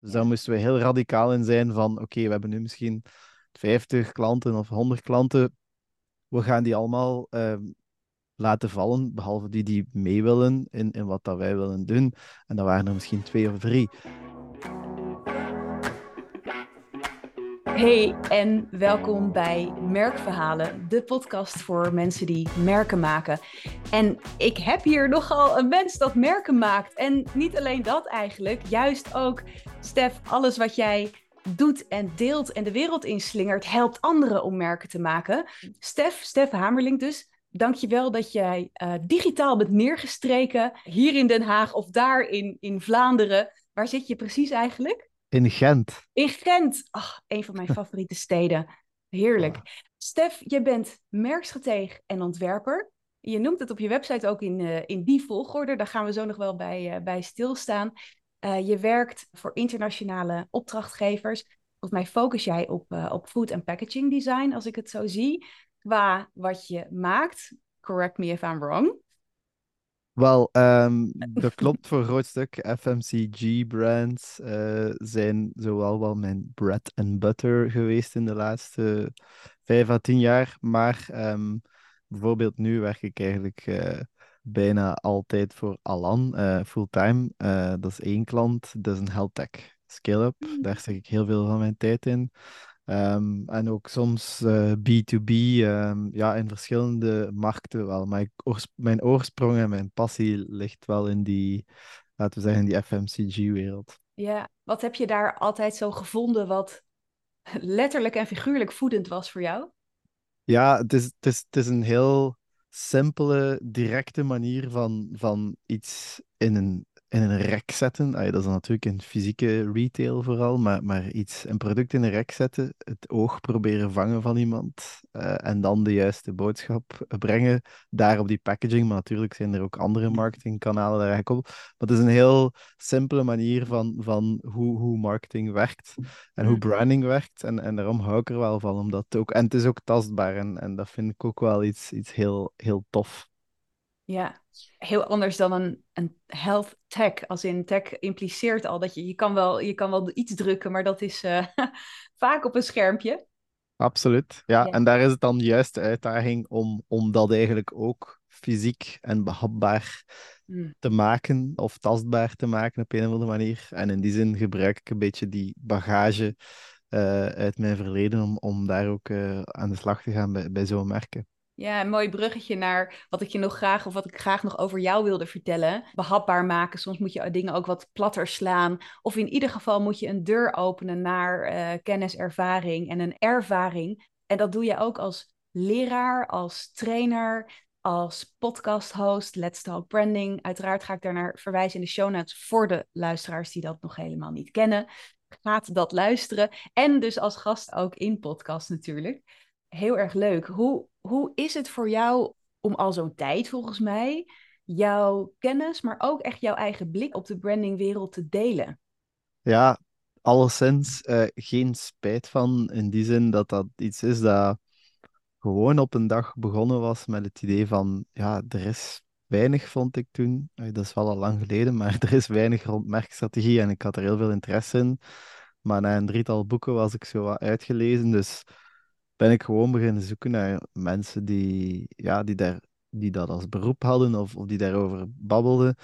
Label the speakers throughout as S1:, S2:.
S1: Dus daar moesten we heel radicaal in zijn van oké, we hebben nu misschien 50 klanten of 100 klanten. We gaan die allemaal ehm, laten vallen, behalve die die mee willen in, in wat dat wij willen doen. En dan waren er misschien twee of drie.
S2: Hey en welkom bij Merkverhalen, de podcast voor mensen die merken maken. En ik heb hier nogal een mens dat merken maakt. En niet alleen dat eigenlijk, juist ook, Stef, alles wat jij doet en deelt en de wereld inslingert, helpt anderen om merken te maken. Stef, Stef Hamerling dus, dankjewel dat jij uh, digitaal bent neergestreken hier in Den Haag of daar in, in Vlaanderen. Waar zit je precies eigenlijk?
S1: In Gent.
S2: In Gent. Ach, een van mijn favoriete steden. Heerlijk. Stef, je bent merkstratege en ontwerper. Je noemt het op je website ook in, uh, in die volgorde. Daar gaan we zo nog wel bij, uh, bij stilstaan. Uh, je werkt voor internationale opdrachtgevers. Volgens mij focus jij op, op food en packaging design, als ik het zo zie. Qua wat je maakt. Correct me if I'm wrong.
S1: Wel, um, dat klopt voor een groot stuk. FMCG-brands uh, zijn zowel wel mijn bread and butter geweest in de laatste vijf à tien jaar. Maar um, bijvoorbeeld nu werk ik eigenlijk uh, bijna altijd voor Alan, uh, fulltime. dat is één klant, dat is een health tech scale-up. Daar zet ik heel veel van mijn tijd in. Um, en ook soms uh, B2B, um, ja, in verschillende markten wel. Maar ik, oors mijn oorsprong en mijn passie ligt wel in die, laten we zeggen, in die FMCG-wereld.
S2: Ja, wat heb je daar altijd zo gevonden wat letterlijk en figuurlijk voedend was voor jou?
S1: Ja, het is, het is, het is een heel simpele, directe manier van, van iets in een in een rek zetten. dat is dan natuurlijk in fysieke retail vooral, maar, maar iets, een product in een rek zetten, het oog proberen vangen van iemand uh, en dan de juiste boodschap brengen. Daar op die packaging, maar natuurlijk zijn er ook andere marketingkanalen daar eigenlijk op. Maar het is een heel simpele manier van, van hoe, hoe marketing werkt en hoe mm. branding werkt. En, en daarom hou ik er wel van, omdat ook, en het is ook tastbaar en, en dat vind ik ook wel iets, iets heel, heel tof.
S2: Ja, heel anders dan een, een health tech. Als in tech impliceert al dat je, je, kan, wel, je kan wel iets drukken, maar dat is uh, vaak op een schermpje.
S1: Absoluut, ja. ja. En daar is het dan juist de uitdaging om, om dat eigenlijk ook fysiek en behapbaar mm. te maken of tastbaar te maken op een of andere manier. En in die zin gebruik ik een beetje die bagage uh, uit mijn verleden om, om daar ook uh, aan de slag te gaan bij, bij zo'n merken.
S2: Ja, een mooi bruggetje naar wat ik je nog graag of wat ik graag nog over jou wilde vertellen. Behapbaar maken. Soms moet je dingen ook wat platter slaan. Of in ieder geval moet je een deur openen naar uh, kennis, ervaring en een ervaring. En dat doe je ook als leraar, als trainer, als podcast-host. Let's Talk Branding. Uiteraard ga ik daar naar verwijzen in de show notes voor de luisteraars die dat nog helemaal niet kennen. Gaat dat luisteren. En dus als gast ook in podcast natuurlijk heel erg leuk. Hoe, hoe is het voor jou om al zo'n tijd, volgens mij, jouw kennis, maar ook echt jouw eigen blik op de brandingwereld te delen?
S1: Ja, alleszins uh, geen spijt van. In die zin dat dat iets is dat gewoon op een dag begonnen was met het idee van, ja, er is weinig, vond ik toen. Dat is wel al lang geleden, maar er is weinig rond merkstrategie en ik had er heel veel interesse in. Maar na een drietal boeken was ik zo wat uitgelezen, dus ben ik gewoon beginnen zoeken naar mensen die, ja, die, daar, die dat als beroep hadden of, of die daarover babbelden.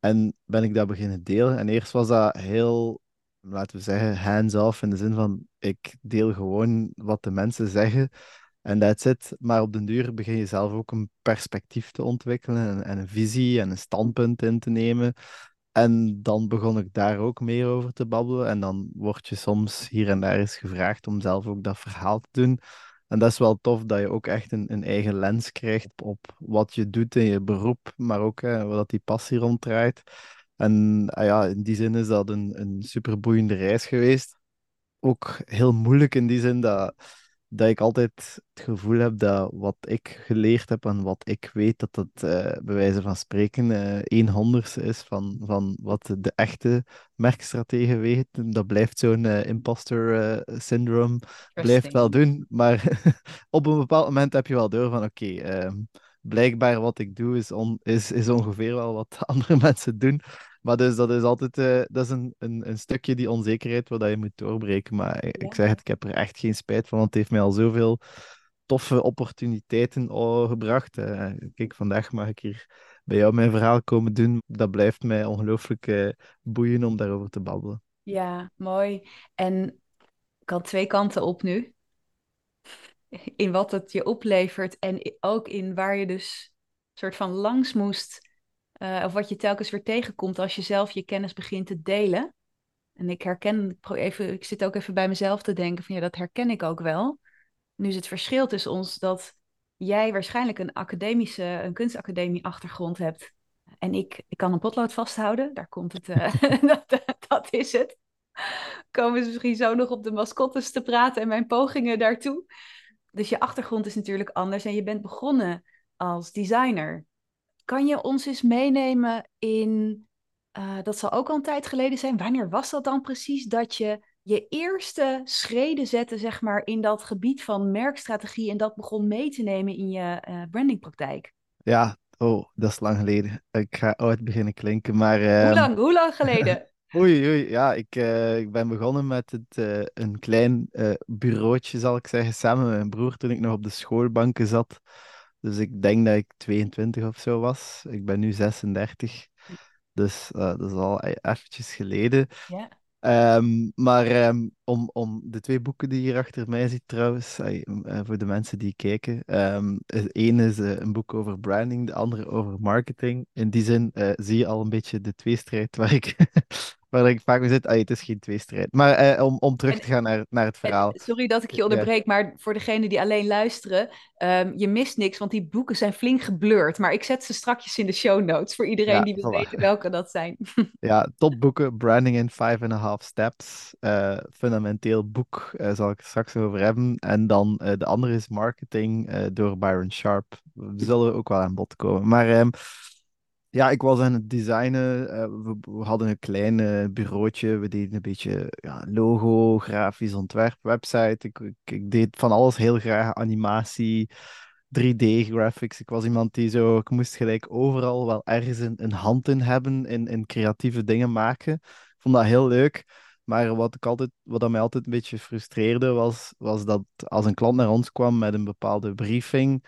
S1: En ben ik dat beginnen delen. En eerst was dat heel, laten we zeggen, hands-off in de zin van ik deel gewoon wat de mensen zeggen. En that's it. Maar op den duur begin je zelf ook een perspectief te ontwikkelen en, en een visie en een standpunt in te nemen. En dan begon ik daar ook meer over te babbelen. En dan word je soms hier en daar eens gevraagd om zelf ook dat verhaal te doen. En dat is wel tof dat je ook echt een, een eigen lens krijgt op wat je doet in je beroep, maar ook hè, wat die passie ronddraait. En ah ja, in die zin is dat een, een superboeiende reis geweest. Ook heel moeilijk in die zin dat dat ik altijd het gevoel heb dat wat ik geleerd heb en wat ik weet, dat dat uh, bij wijze van spreken uh, een honderdste is van, van wat de echte merkstrategen weten. Dat blijft zo'n uh, imposter syndrome, blijft wel doen. Maar op een bepaald moment heb je wel door van oké, okay, ehm, blijkbaar wat ik doe is, on, is, is ongeveer wel wat andere mensen doen. Maar dus dat is altijd eh, dat is een, een, een stukje die onzekerheid waar dat je moet doorbreken. Maar ik, ik zeg het, ik heb er echt geen spijt van, want het heeft mij al zoveel toffe opportuniteiten oh, gebracht. Uh, kijk, vandaag mag ik hier bij jou mijn verhaal komen doen. Dat blijft mij ongelooflijk uh, boeien om daarover te babbelen.
S2: Ja, mooi. En ik had twee kanten op nu. In wat het je oplevert en ook in waar je dus soort van langs moest. Uh, of wat je telkens weer tegenkomt als je zelf je kennis begint te delen. En ik herken, even, ik zit ook even bij mezelf te denken van ja, dat herken ik ook wel. Nu is het verschil tussen ons dat jij waarschijnlijk een academische, een kunstacademie achtergrond hebt. En ik, ik kan een potlood vasthouden, daar komt het, uh, dat, dat is het. Komen ze misschien zo nog op de mascottes te praten en mijn pogingen daartoe. Dus je achtergrond is natuurlijk anders en je bent begonnen als designer. Kan je ons eens meenemen in, uh, dat zal ook al een tijd geleden zijn, wanneer was dat dan precies dat je je eerste schreden zette, zeg maar, in dat gebied van merkstrategie en dat begon mee te nemen in je uh, brandingpraktijk?
S1: Ja, oh, dat is lang geleden. Ik ga ooit beginnen klinken, maar...
S2: Hoe ehm, lang? Hoe lang geleden?
S1: Oei, oei, ja, ik, uh, ik ben begonnen met het, uh, een klein uh, bureautje, zal ik zeggen, samen met mijn broer toen ik nog op de schoolbanken zat. Dus ik denk dat ik 22 of zo was. Ik ben nu 36. Dus dat is al e-, eventjes geleden.
S2: Ja.
S1: Ehm, maar ehm, om, om de twee boeken die je hier achter mij ziet trouwens, eh, voor de mensen die kijken. Um, de ene is eh, een boek over branding, de andere over marketing. In die zin uh, zie je al een beetje de tweestrijd waar ik, waar ik vaak mee zit. Ah, het is geen tweestrijd. Maar om, om terug te gaan naar, naar het verhaal.
S2: Sorry dat ik je onderbreek, maar voor degenen die alleen luisteren, je mist niks, want die boeken zijn flink geblurred. Maar ik zet ze strakjes in de show notes voor iedereen die wil weten welke dat zijn.
S1: ja, topboeken, Branding in Five and a Half Steps. Fundamenteel boek, uh, zal ik het straks over hebben. En dan uh, de andere is Marketing uh, door Byron Sharp. We zullen ook wel aan bod komen. Maar um, ja, ik was aan het designen. We, we, hadden een klein bureautje. We deden een beetje ja, logo, grafisch ontwerp, website. Ik, ik, ik, deed van alles heel graag. Animatie, 3D-graphics. Ik was iemand die zo... Ik moest gelijk overal wel ergens een, een hand in hebben in, in creatieve dingen maken. Ik vond dat heel leuk. Maar wat, ik altijd, wat mij altijd een beetje frustreerde, was, was dat als een klant naar ons kwam met een bepaalde briefing,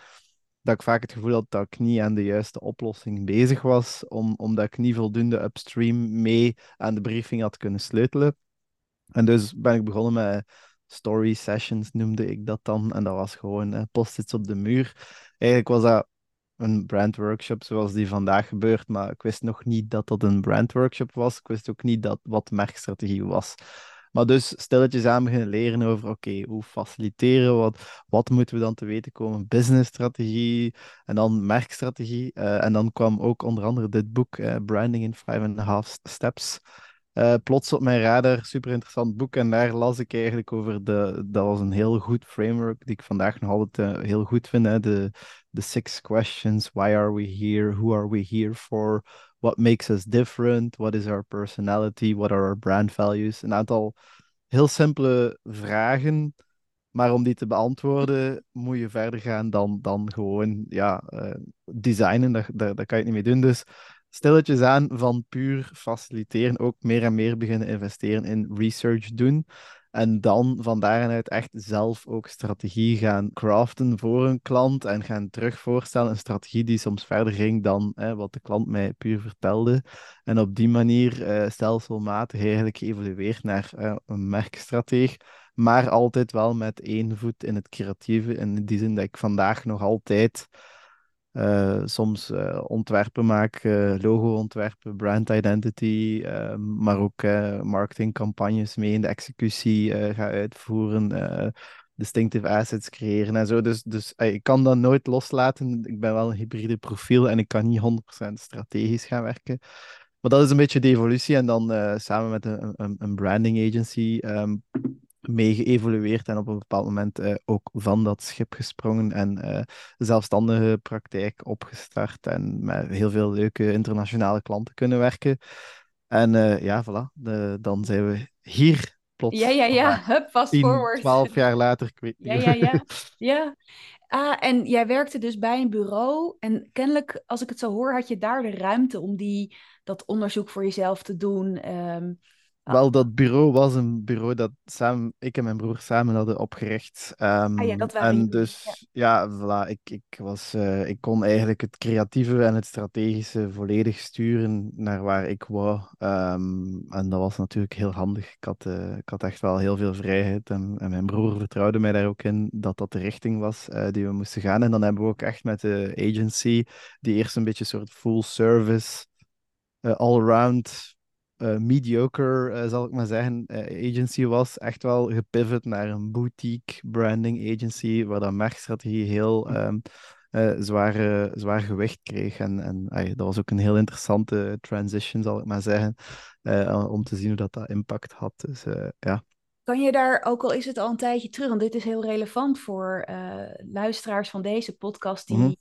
S1: dat ik vaak het gevoel had dat ik niet aan de juiste oplossing bezig was, om, omdat ik niet voldoende upstream mee aan de briefing had kunnen sleutelen. En dus ben ik begonnen met story sessions, noemde ik dat dan. En dat was gewoon eh, post-its op de muur. Eigenlijk was dat een brandworkshop zoals die vandaag gebeurt, maar ik wist nog niet dat dat een brandworkshop was. Ik wist ook niet dat, wat merkstrategie was. Maar dus stilletjes aan beginnen leren over, oké, hoe faciliteren, wat, wat moeten we dan te weten komen? Businessstrategie en dan merkstrategie. Uh, en dan kwam ook onder andere dit boek, uh, Branding in Five and a Half Steps. Uh, plots op mijn radar, super interessant boek. En daar las ik eigenlijk over de. Dat was een heel goed framework, die ik vandaag nog altijd heel goed vind. Hè? De, the six questions why are we here who are we here for what makes us different what is our personality what are our brand values een aantal heel simpele vragen maar om die te beantwoorden moet je verder gaan dan, dan gewoon ja, uh, designen. Daar, daar, kan je niet mee doen. Dus stilletjes aan van puur faciliteren ook meer en meer beginnen investeren in research doen. En dan van daaruit echt zelf ook strategie gaan craften voor een klant en gaan terug voorstellen. Een strategie die soms verder ging dan hè, wat de klant mij puur vertelde. En op die manier uh, stelselmatig eigenlijk geëvolueerd naar uh, een merkstrateeg. Maar altijd wel met één voet in het creatieve. In die zin dat ik vandaag nog altijd uh, soms uh, ontwerpen maak, uh, logo-ontwerpen, brand identity, maar ook marketingcampagnes mee in de executie ga uitvoeren, distinctive assets creëren en zo. Dus, dus ik kan dat nooit loslaten. Ik ben wel een hybride profiel en ik kan niet 100% strategisch gaan werken. Maar dat is een beetje de evolutie. En dan samen met een, een, een branding agency um, mee geëvolueerd en op een bepaald moment uh, ook van dat schip gesprongen en uh, zelfstandige praktijk opgestart en met heel veel leuke internationale klanten kunnen werken. En uh, ja, voilà, de, dan zijn we hier plots.
S2: Ja, ja, ja, hup, fast 10, forward.
S1: 12 jaar later, ik weet
S2: niet. Ja, ja, ja. ja. Ah, en jij werkte dus bij een bureau en kennelijk, als ik het zo hoor, had je daar de ruimte om die dat onderzoek voor jezelf te doen. Ehm,
S1: wel, dat bureau was een bureau dat ik en mijn broer samen hadden opgericht. Um,
S2: ah ja, dat waren
S1: en dus, ja, voilà, ik, ik, was, uh, ik kon eigenlijk het creatieve en het strategische volledig sturen naar waar ik wou. Um, en dat was natuurlijk heel handig. Ik had, uh, ik had echt wel heel veel vrijheid. En, en, mijn broer vertrouwde mij daar ook in dat dat de richting was uh, die we moesten gaan. En dan hebben we ook echt met de agency, die eerst een beetje een soort full service, all-around uh, mediocre, uh, zal ik maar zeggen, uh, agency was. Echt wel gepivot naar een boutique branding agency, waar dat merkstrategie heel um, zwaar, zwaar gewicht kreeg. En, en dat was ook een heel interessante transition, zal ik maar zeggen, om te zien hoe dat, dat impact had. Dus ja.
S2: Kan je daar, ook al is het al een tijdje terug, want dit is heel relevant voor luisteraars van deze podcast, die mhm.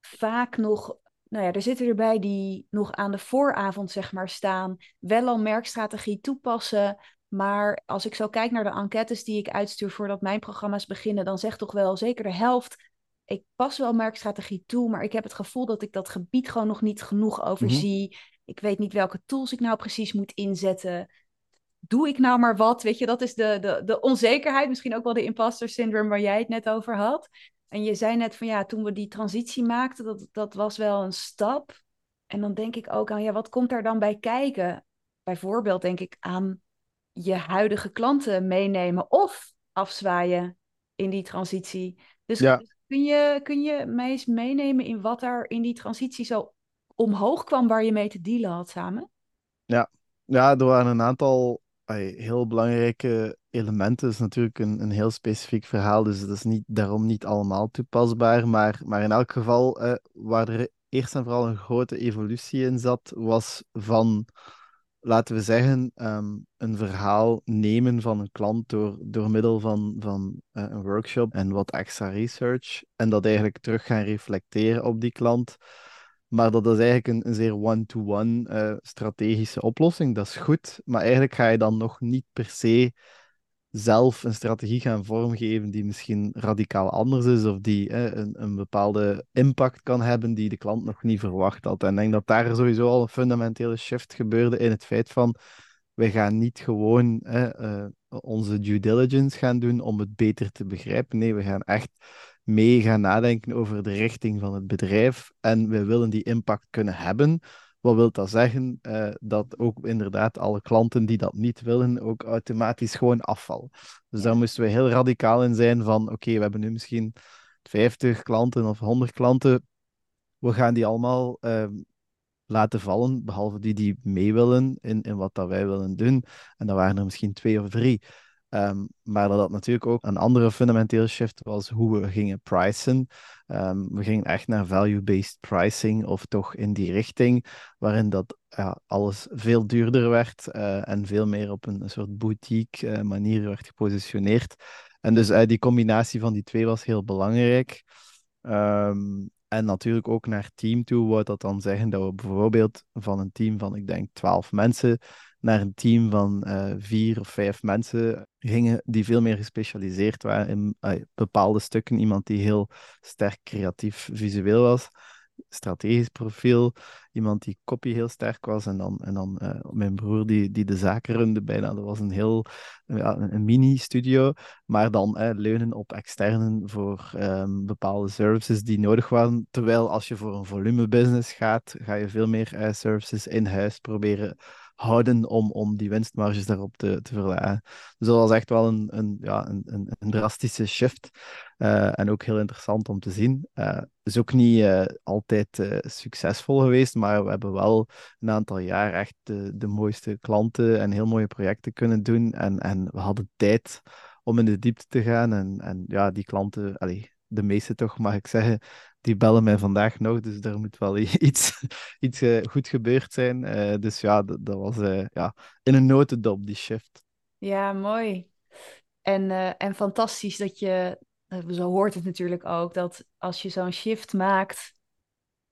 S2: vaak nog nou ja, er zitten erbij die nog aan de vooravond zeg maar staan, wel al merkstrategie toepassen. Maar als ik zo kijk naar de enquêtes die ik uitstuur voordat mijn programma's beginnen, dan zegt toch wel zeker de helft, ik pas wel merkstrategie toe, maar ik heb het gevoel dat ik dat gebied gewoon nog niet genoeg mhm. overzie. Ik weet niet welke tools ik nou precies moet inzetten. Doe ik nou maar wat? Weet je, dat is de, de, de onzekerheid, misschien ook wel de imposter syndrome waar jij het net over had. En je zei net van ja, toen we die transitie maakten, dat, dat was wel een stap. En dan denk ik ook aan, ja, wat komt daar dan bij kijken? Bijvoorbeeld denk ik aan je huidige klanten meenemen of afzwaaien in die transitie. Dus, kun, je, kun je mij eens meenemen in wat er in die transitie zo omhoog kwam waar je mee te dealen had samen?
S1: Ja, ja er waren een aantal heel belangrijke elementen. is natuurlijk een, een heel specifiek verhaal, dus dat is niet, daarom niet allemaal toepasbaar. Maar, maar in elk geval, eh, waar er eerst en vooral een grote evolutie in zat, was van, laten we zeggen, ehm, een verhaal nemen van een klant door, door middel van, van uh, een workshop en wat extra research. En dat eigenlijk terug gaan reflecteren op die klant. Maar dat is eigenlijk een, zeer one-to-one uh, strategische oplossing. Dat is goed. Maar eigenlijk ga je dan nog niet per se zelf een strategie gaan vormgeven die misschien radicaal anders is of die een, een bepaalde impact kan hebben die de klant nog niet verwacht had. En ik denk dat daar sowieso al een fundamentele shift gebeurde in het feit van wij gaan niet gewoon uh, onze due diligence gaan doen om het beter te begrijpen. Nee, we gaan echt mee gaan nadenken over de richting van het bedrijf en we willen die impact kunnen hebben. Wat wil dat zeggen? Uh, dat ook inderdaad alle klanten die dat niet willen, ook automatisch gewoon afvallen. Dus daar moesten we heel radicaal in zijn van, oké, we hebben nu misschien 50 klanten of 100 klanten. We gaan die allemaal uh, laten vallen, behalve die die mee willen in, in wat dat wij willen doen. En dan waren er misschien twee of drie. Um, maar dat dat natuurlijk ook een andere fundamentele shift was hoe we gingen pricen. Um, we gingen echt naar value-based pricing, of toch in die richting, waarin dat ja, alles veel duurder werd uh, en veel meer op een, soort boutique uh, manier werd gepositioneerd. En dus uh, die combinatie van die twee was heel belangrijk. Um, en natuurlijk ook naar team toe wou dat dan zeggen dat we bijvoorbeeld van een team van, ik denk, 12 mensen naar een team van uh, vier of vijf mensen gingen die veel meer gespecialiseerd waren in uh, bepaalde stukken. Iemand die heel sterk creatief visueel was, strategisch profiel. Iemand die copy heel sterk was. En dan, en dan uh, mijn broer die, die de zaken runde bijna. Dat was een heel ja, een, mini-studio. Maar dan leunen op externen voor um, bepaalde services die nodig waren. Terwijl als je voor een volume-business gaat, ga je veel meer services in huis proberen houden om, om die winstmarges daarop te, te verlagen. Dus dat was echt wel een, een, ja, een, een, een drastische shift. Uh, en ook heel interessant om te zien. Uh, is ook niet uh, altijd succesvol geweest, maar we hebben wel een aantal jaar echt de, de mooiste klanten en heel mooie projecten kunnen doen. En, en we hadden tijd om in de diepte te gaan. En, en ja, die klanten, allez, de meeste toch, mag ik zeggen, die bellen mij vandaag nog. Dus er moet wel iets, iets uh, goed gebeurd zijn. Uh, dus ja, dat, was uh, ja, in een notendop, die shift.
S2: Ja, mooi. En, en fantastisch dat je, zo hoort het natuurlijk ook, dat als je zo'n shift maakt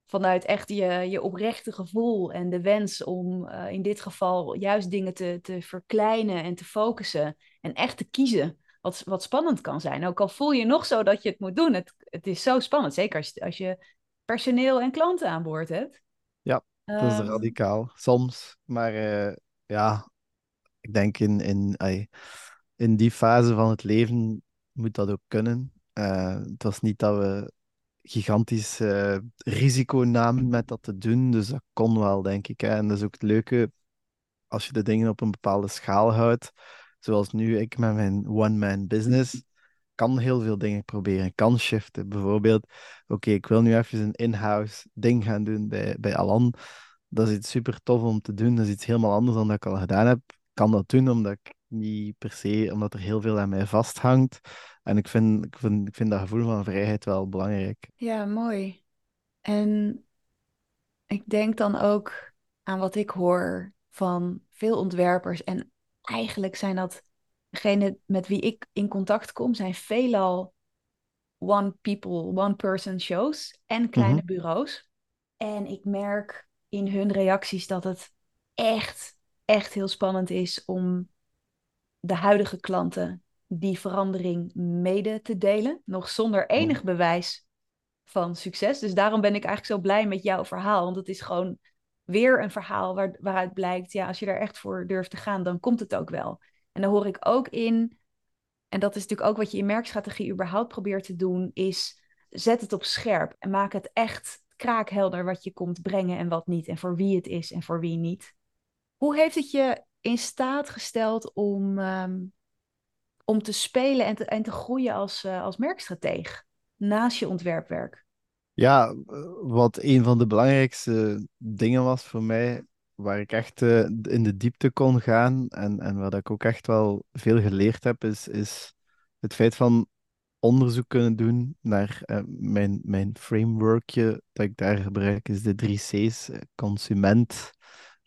S2: vanuit echt je, je oprechte gevoel en de wens om in dit geval juist dingen te, te verkleinen en te focussen en echt te kiezen wat, wat spannend kan zijn. Ook al voel je nog zo dat je het moet doen. Het, het is zo spannend, zeker als, als je personeel en klanten aan boord hebt.
S1: Ja, dat is
S2: Ehm,
S1: radicaal. Soms, maar eh, ja, ik denk in, in, in die fase van het leven moet dat ook kunnen. Eh, het was niet dat we gigantisch eh, risico namen met dat te doen, dus dat kon wel, denk ik. Hè. En dat is ook het leuke als je de dingen op een bepaalde schaal houdt, zoals nu ik met mijn one-man business, kan heel veel dingen proberen, kan shiften. Bijvoorbeeld, oké, ik wil nu even een in-house ding gaan doen bij, bij Alan. Dat is iets super tof om te doen. Dat is iets helemaal anders dan dat ik al gedaan heb. Ik kan dat doen omdat ik niet per se, omdat er heel veel aan mij vasthangt. En ik vind, ik vind, ik vind dat gevoel van vrijheid wel belangrijk.
S2: ja, mooi. En ik denk dan ook aan wat ik hoor van veel ontwerpers. En eigenlijk zijn dat degenen met wie ik in contact kom, zijn veelal one people, one person shows en
S1: Mhm.
S2: kleine bureaus. En ik merk in hun reacties dat het echt, echt heel spannend is om de huidige klanten die verandering mede te delen, nog zonder enig bewijs van succes. Dus daarom ben ik eigenlijk zo blij met jouw verhaal, want het is gewoon weer een verhaal waar, waaruit blijkt, ja, als je daar echt voor durft te gaan, dan komt het ook wel. En dan hoor ik ook in, en dat is natuurlijk ook wat je in merkstrategie überhaupt probeert te doen, is zet het op scherp en maak het echt kraakhelder wat je komt brengen en wat niet, en voor wie het is en voor wie niet. Hoe heeft het je in staat gesteld om, ehm, om te spelen en te, en te groeien als, uh, als merkstrateeg naast je ontwerpwerk?
S1: Ja, wat een van de belangrijkste dingen was voor mij, waar ik echt eh, in de diepte kon gaan en, en dat ik ook echt wel veel geleerd heb, is, is het feit van onderzoek kunnen doen naar eh, mijn, mijn frameworkje dat ik daar gebruik, is de drie C's, eh, consument,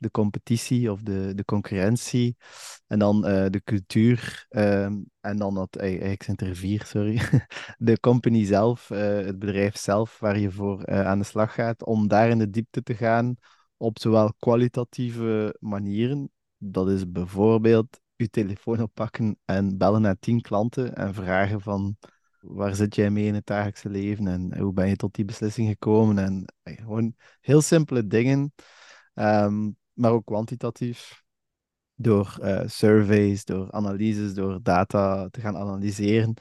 S1: de competitie of de, de concurrentie, en dan eh, de cultuur, ehm, en dan dat, eh, eigenlijk zijn er vier, sorry, de company zelf, eh, het bedrijf zelf waar je voor eh, aan de slag gaat, om daar in de diepte te gaan op zowel kwalitatieve manieren, dat is bijvoorbeeld je telefoon oppakken en bellen naar tien klanten en vragen van waar zit jij mee in het dagelijkse leven en hoe ben je tot die beslissing gekomen? En gewoon heel simpele dingen, ehm, maar ook kwantitatief door eh, surveys, door analyses, door data te gaan analyseren,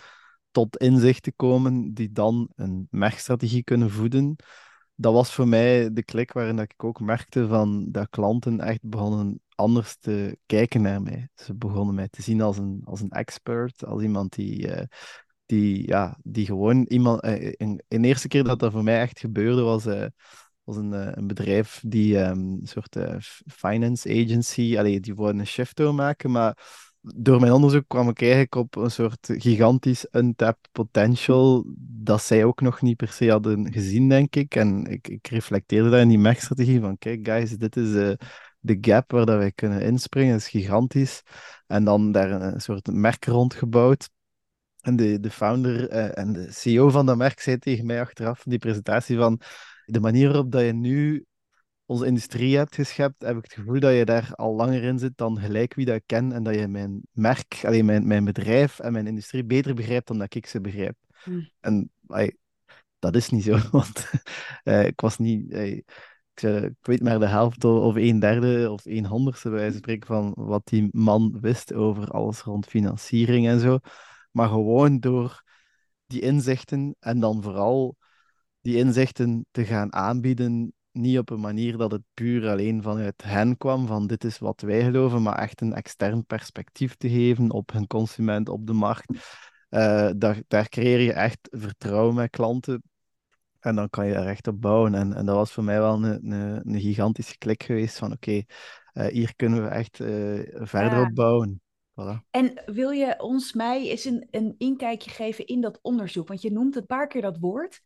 S1: tot inzichten komen die dan een merkstrategie kunnen voeden. Dat was voor mij de klik waarin dat ik ook merkte van dat klanten echt begonnen anders te kijken naar mij. Ze begonnen mij te zien als een, als een expert, als iemand die, eh, die, ja, die gewoon iemand. Uh, in de eerste keer dat dat voor mij echt gebeurde, was, was een, uh, een bedrijf die um, een soort finance agency, allee, die wilden een shift doormaken, maar door mijn onderzoek kwam ik eigenlijk op een soort gigantisch untapped potential dat zij ook nog niet per se hadden gezien, denk ik. En ik, ik reflecteerde daar in die merkstrategie van, kijk guys, dit is uh, de gap waar dat wij kunnen inspringen, dat is gigantisch. En dan daar een, soort merk rondgebouwd. En de, de founder en de CEO van dat merk zei tegen mij achteraf die presentatie van de manier waarop dat je nu onze industrie hebt geschept, heb ik het gevoel dat je daar al langer in zit dan gelijk wie dat ik ken en dat je mijn merk, alleen mijn, mijn bedrijf en mijn industrie beter begrijpt dan dat ik ze begrijp.
S2: Mm.
S1: En ay, dat is niet zo, want uh, ik was niet... Ay, ik, uh, ik, weet maar de helft of een derde of een honderdste bij spreken van wat die man wist over alles rond financiering en zo. Maar gewoon door die inzichten en dan vooral die inzichten te gaan aanbieden, niet op een manier dat het puur alleen vanuit hen kwam, van dit is wat wij geloven, maar echt een extern perspectief te geven op hun consument, op de markt. Uh, daar, daar creëer je echt vertrouwen met klanten. En dan kan je er echt op bouwen. En, en dat was voor mij wel een, een, een gigantische klik geweest van oké, okay, uh, hier kunnen we echt uh, verder
S2: ja.
S1: op bouwen. Voilà.
S2: En wil je ons, mij, eens een, een inkijkje geven in dat onderzoek? Want je noemt een paar keer dat woord.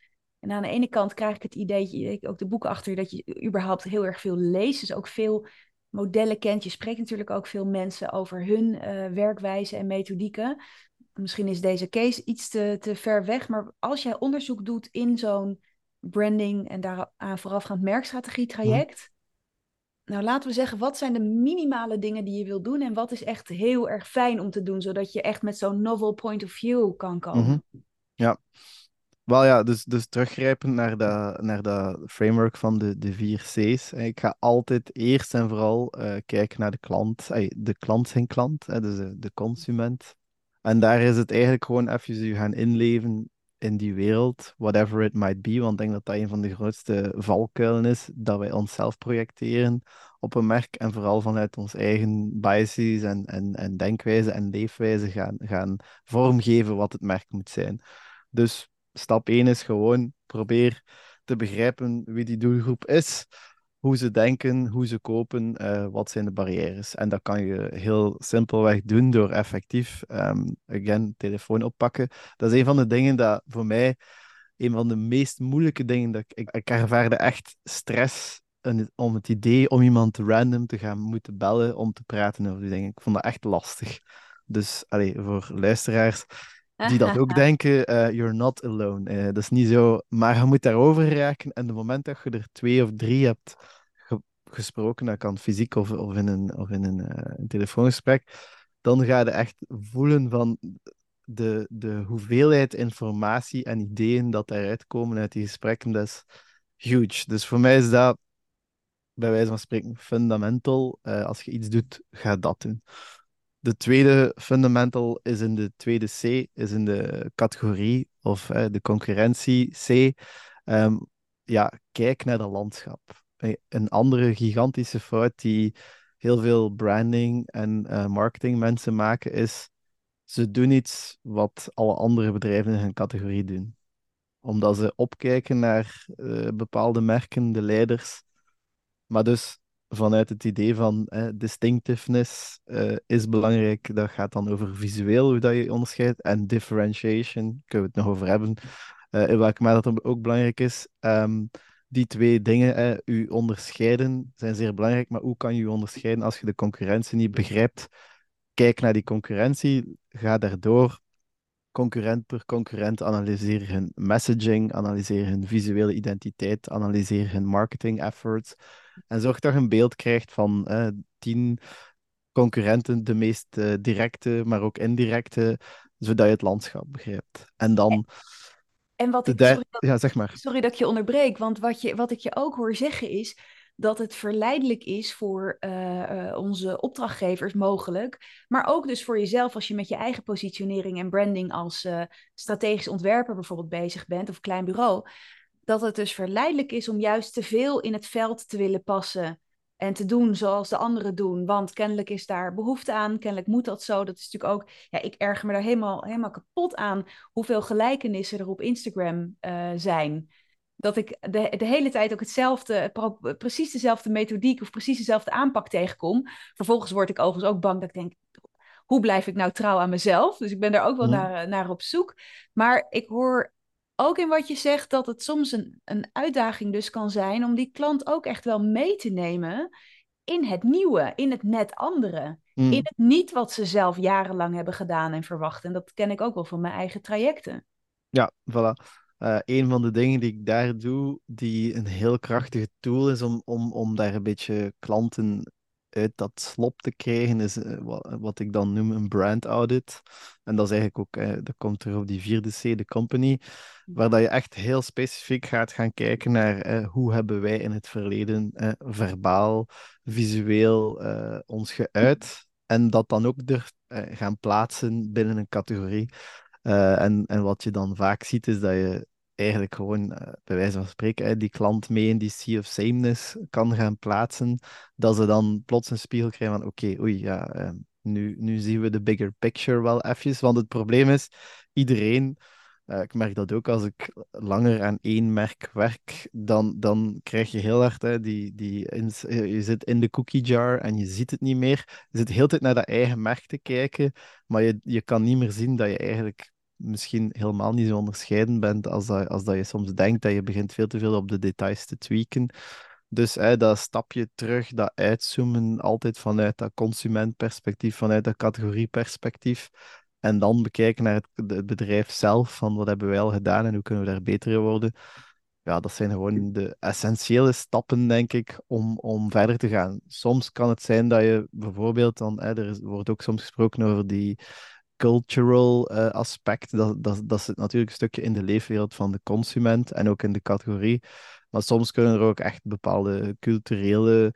S2: En aan de ene kant krijg ik het idee, ook de boeken achter, dat je überhaupt heel erg veel leest. Dus ook veel modellen kent. Je spreekt natuurlijk ook veel mensen over hun uh, werkwijze en methodieken. Misschien is deze case iets te, te ver weg, maar als jij onderzoek doet in zo'n branding en daaraan voorafgaand merkstrategie traject. Hm. Nou, laten we zeggen, wat zijn de minimale dingen die je wil doen en wat is echt heel erg fijn om te doen, zodat je echt met zo'n novel point of view kan komen?
S1: Mm -hmm. Ja, Wel ja, dus, dus teruggrijpend naar dat, naar framework van de, de vier C's. Ik ga altijd eerst en vooral eh, kijken naar de klant, de klant zijn klant, hè, dus de, de consument. En daar is het eigenlijk gewoon even je gaan inleven in die wereld, whatever it might be. Want ik denk dat dat een van de grootste valkuilen is, dat wij onszelf projecteren op een merk en vooral vanuit ons eigen biases en, en, en denkwijze en leefwijze gaan, gaan vormgeven wat het merk moet zijn. Dus stap 1 is gewoon probeer te begrijpen wie die doelgroep is, hoe ze denken, hoe ze kopen, uh, wat zijn de barrières. En dat kan je heel simpelweg doen door effectief, um, again, telefoon oppakken. Dat is een van de dingen dat voor mij, een van de meest moeilijke dingen, dat ik, ik ervaarde echt stress om het idee om iemand random te gaan moeten bellen om te praten over die dingen. Ik vond dat echt lastig. Dus voor luisteraars, die dat ook denken, uh, you're not alone. Uh, dat is niet zo, maar je moet daarover raken. En het moment dat je er twee of drie hebt gesproken, dat kan fysiek of, of in, een, of in een, uh, een telefoongesprek, dan ga je echt voelen van de, de hoeveelheid informatie en ideeën dat eruit komen uit die gesprekken. Dat is huge. Dus voor mij is dat bij wijze van spreken fundamental. als je iets doet, ga dat doen. De tweede fundamental is in de tweede C, is in de categorie of eh, de concurrentie C. Ehm, ja, kijk naar dat landschap. Een andere gigantische fout die heel veel branding en uh, marketing mensen maken is, ze doen iets wat alle andere bedrijven in hun categorie doen. Omdat ze opkijken naar uh, bepaalde merken, de leiders. Maar dus vanuit het idee van distinctiveness uh, is belangrijk. Dat gaat dan over visueel, hoe dat je onderscheidt. En differentiation, kunnen we het nog over hebben. Uh, in welke mate dat ook belangrijk is. Um, die twee dingen, eh, u onderscheiden, zijn zeer belangrijk. Maar hoe kan je je onderscheiden als je de concurrentie niet begrijpt? Kijk naar die concurrentie, ga daardoor concurrent per concurrent, analyseer hun messaging, analyseer hun visuele identiteit, analyseer hun marketing efforts. En zorg dat je een beeld krijgt van eh, tien concurrenten, de meest uh, directe, maar ook indirecte, zodat je het landschap begrijpt. En dan.
S2: En wat ik, sorry, dat, ja, zeg maar. sorry dat ik je onderbreek, want wat, je, wat ik je ook hoor zeggen is dat het verleidelijk is voor uh, onze opdrachtgevers mogelijk, maar ook dus voor jezelf als je met je eigen positionering en branding als uh, strategisch ontwerper bijvoorbeeld bezig bent of klein bureau, dat het dus verleidelijk is om juist te veel in het veld te willen passen en te doen zoals de anderen doen. Want kennelijk is daar behoefte aan, kennelijk moet dat zo. Dat is natuurlijk ook, ja, ik erger me daar helemaal, helemaal kapot aan hoeveel gelijkenissen er op Instagram uh, zijn. Dat ik de, de hele tijd ook hetzelfde, precies dezelfde methodiek of precies dezelfde aanpak tegenkom. Vervolgens word ik overigens ook bang dat ik denk, hoe blijf ik nou trouw aan mezelf? Dus ik ben daar ook wel naar, naar op zoek. Maar ik hoor ook in wat je zegt dat het soms een, een uitdaging dus kan zijn om die klant ook echt wel mee te nemen in het nieuwe, in het net andere. Hmm. In het niet wat ze zelf jarenlang hebben gedaan en verwacht. En dat ken ik ook wel van mijn eigen trajecten.
S1: Ja, voilà. Uh, een van de dingen die ik daar doe, die een heel krachtige tool is om, om, om daar een beetje klanten uit dat slop te krijgen, is eh, wat, ik dan noem een brand audit. En dat is eigenlijk ook, eh, dat komt er op die vierde C, de company, waar dat je echt heel specifiek gaat gaan kijken naar eh, hoe hebben wij in het verleden eh, verbaal, visueel ons geuit. En dat dan ook er gaan plaatsen binnen een categorie. en, en wat je dan vaak ziet, is dat je eigenlijk gewoon, uh, bij wijze van spreken, die klant mee in die sea of sameness kan gaan plaatsen, dat ze dan plots een spiegel krijgen van oké, oei, ja, ehm, nu, nu zien we de bigger picture wel even. Want het probleem is, iedereen, uh, ik merk dat ook als ik langer aan één merk werk, dan, dan krijg je heel hard, hè, die, die je zit in de cookie jar en je ziet het niet meer. Je zit heel tijd naar dat eigen merk te kijken, maar je, je kan niet meer zien dat je eigenlijk misschien helemaal niet zo onderscheiden bent als dat, als dat je soms denkt dat je begint veel te veel op de details te tweaken. Dus hè, dat stapje terug, dat uitzoomen, altijd vanuit dat consumentperspectief, vanuit dat categorieperspectief. En dan bekijken naar het, het, bedrijf zelf, van wat hebben wij al gedaan en hoe kunnen we daar beter in worden. Ja, dat zijn gewoon de essentiële stappen, denk ik, om, om verder te gaan. Soms kan het zijn dat je bijvoorbeeld dan, hè, er wordt ook soms gesproken over die cultural uh, aspect. Dat, dat, dat zit natuurlijk een stukje in de leefwereld van de consument en ook in de categorie. Maar soms kunnen er ook echt bepaalde culturele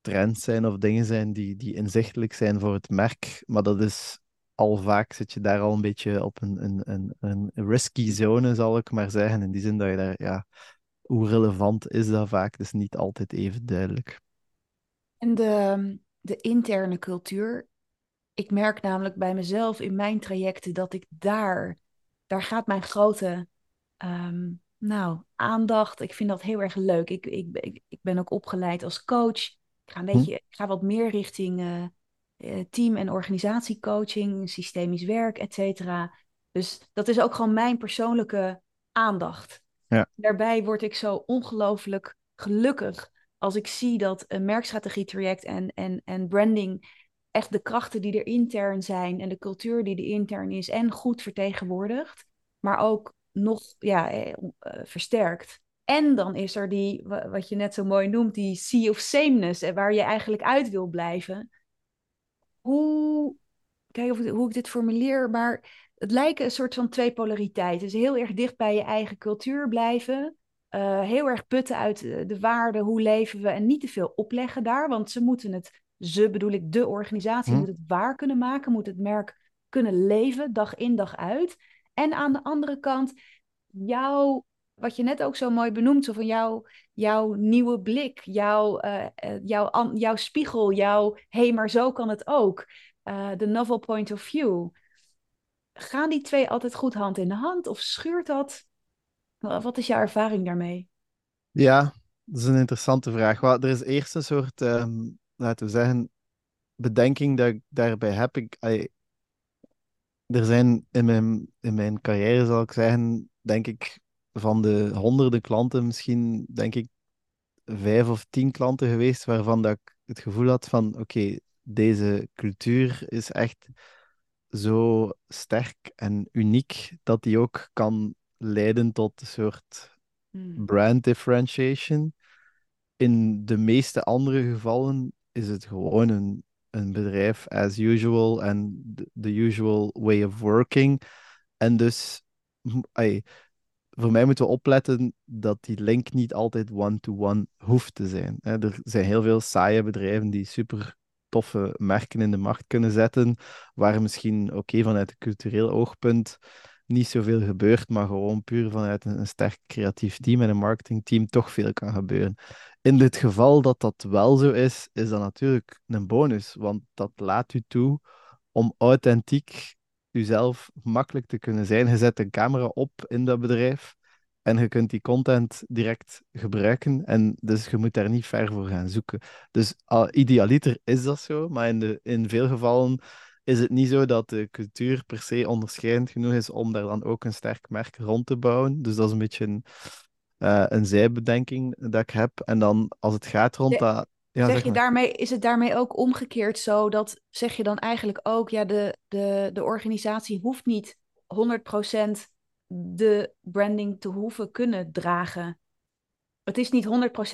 S1: trends zijn of dingen zijn die, die inzichtelijk zijn voor het merk. Maar dat is al vaak zit je daar al een beetje op een, een, een, een risky zone, zal ik maar zeggen. In die zin dat je daar, ja, hoe relevant is dat vaak? Dat is niet altijd even duidelijk.
S2: En de, de interne cultuur. Ik merk namelijk bij mezelf in mijn trajecten dat ik daar, daar gaat mijn grote ehm, nou, aandacht. Ik vind dat heel erg leuk. Ik, ik, ik, ben ook opgeleid als coach. Ik ga, een hm. beetje, ik ga wat meer richting uh, team- en organisatiecoaching, systemisch werk, et cetera. Dus dat is ook gewoon mijn persoonlijke aandacht.
S1: Ja.
S2: Daarbij word ik zo ongelooflijk gelukkig als ik zie dat een merkstrategie-traject en, en, en branding echt de krachten die er intern zijn en de cultuur die er intern is en goed vertegenwoordigt, maar ook nog ja, eh, eh, versterkt. En dan is er die, wat je net zo mooi noemt, die sea of sameness, eh, waar je eigenlijk uit wil blijven. Hoe, kijk hoe ik dit formuleer, maar het lijken een soort van twee polariteiten. Dus heel erg dicht bij je eigen cultuur blijven. Heel erg putten uit de waarden, hoe leven we en niet te veel opleggen daar, want ze moeten het, ze bedoel ik, de organisatie hm. moet het waar kunnen maken, moet het merk kunnen leven, dag in dag uit. En aan de andere kant, jouw, wat je net ook zo mooi benoemt, zo van jouw, jouw nieuwe blik, jouw, uh, jouw, jouw spiegel, jouw hé, hey, maar zo kan het ook. De novel point of view. Gaan die twee altijd goed hand in hand of schuurt dat? Wat is jouw ervaring daarmee?
S1: Ja, dat is een interessante vraag. Er is eerst een soort, um, laten we zeggen, bedenking dat ik daarbij heb. Ik, er zijn in mijn, in mijn carrière, zal ik zeggen, denk ik, van de honderden klanten misschien, denk ik, vijf of tien klanten geweest waarvan dat ik het gevoel had van, oké, deze cultuur is echt zo sterk en uniek dat die ook kan leiden tot een soort hmm. brand differentiation. In de meeste andere gevallen is het gewoon een, een bedrijf as usual en the, usual way of working. En dus, voor mij moeten we opletten dat die link niet altijd one-to-one hoeft te zijn. Er zijn heel veel saaie bedrijven die super toffe merken in de markt kunnen zetten, waar misschien oké vanuit een cultureel oogpunt niet zoveel gebeurt, maar gewoon puur vanuit een, sterk creatief team en een marketingteam toch veel kan gebeuren. In dit geval dat dat wel zo is, is dat natuurlijk een bonus, want dat laat u toe om authentiek uzelf makkelijk te kunnen zijn. Je zet een camera op in dat bedrijf en je kunt die content direct gebruiken. En dus je moet daar niet ver voor gaan zoeken. Dus uh, idealiter is dat zo, maar in, de, in veel gevallen is het niet zo dat de cultuur per se onderscheidend genoeg is om daar dan ook een sterk merk rond te bouwen. Dus dat is een beetje een, uh, een zijbedenking dat ik heb. En dan als het gaat rond dat.
S2: Ja, zeg, je daarmee, is het daarmee ook omgekeerd zo dat zeg je dan eigenlijk ook, ja, de, de, de organisatie hoeft niet 100% de branding te hoeven kunnen dragen. Het is niet 100%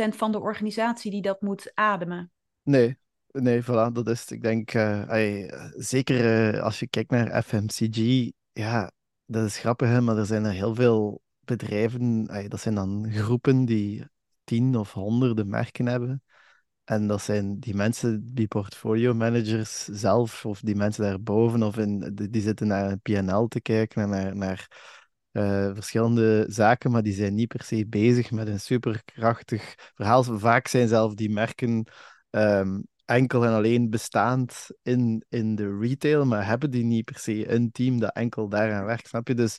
S2: van de organisatie die dat moet ademen.
S1: Nee, Nee, voilà, dat is Ik denk, uh, zeker uh, als je kijkt naar FMCG, ja, dat is grappig, hè, maar er zijn er heel veel bedrijven, dat zijn dan groepen die tien of honderden merken hebben. En dat zijn die mensen, die portfolio managers zelf, of die mensen daarboven, of in, die, zitten naar een PNL te kijken en naar, naar uh, verschillende zaken, maar die zijn niet per se bezig met een superkrachtig verhaal. Vaak zijn zelf die merken um, enkel en alleen bestaand in, in de retail, maar hebben die niet per se een team dat enkel daaraan werkt, snap je? Dus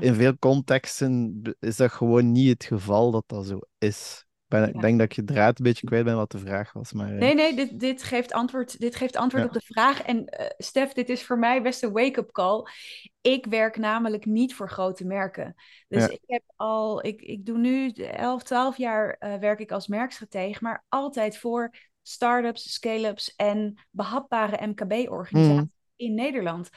S1: in veel contexten is dat gewoon niet het geval dat dat zo is. Ik denk dat ik je draad een beetje kwijt ben wat de vraag was. Maar,
S2: nee, nee, dit, dit geeft antwoord, dit geeft antwoord op de vraag. En uh, Stef, dit is voor mij best een wake-up call. Ik werk namelijk niet voor grote merken. Dus ik heb al, ik, ik doe nu 11, 12 jaar uh, werk ik als merkstratege, maar altijd voor start-ups, scale-ups en behapbare MKB-organisaties mm. in Nederland.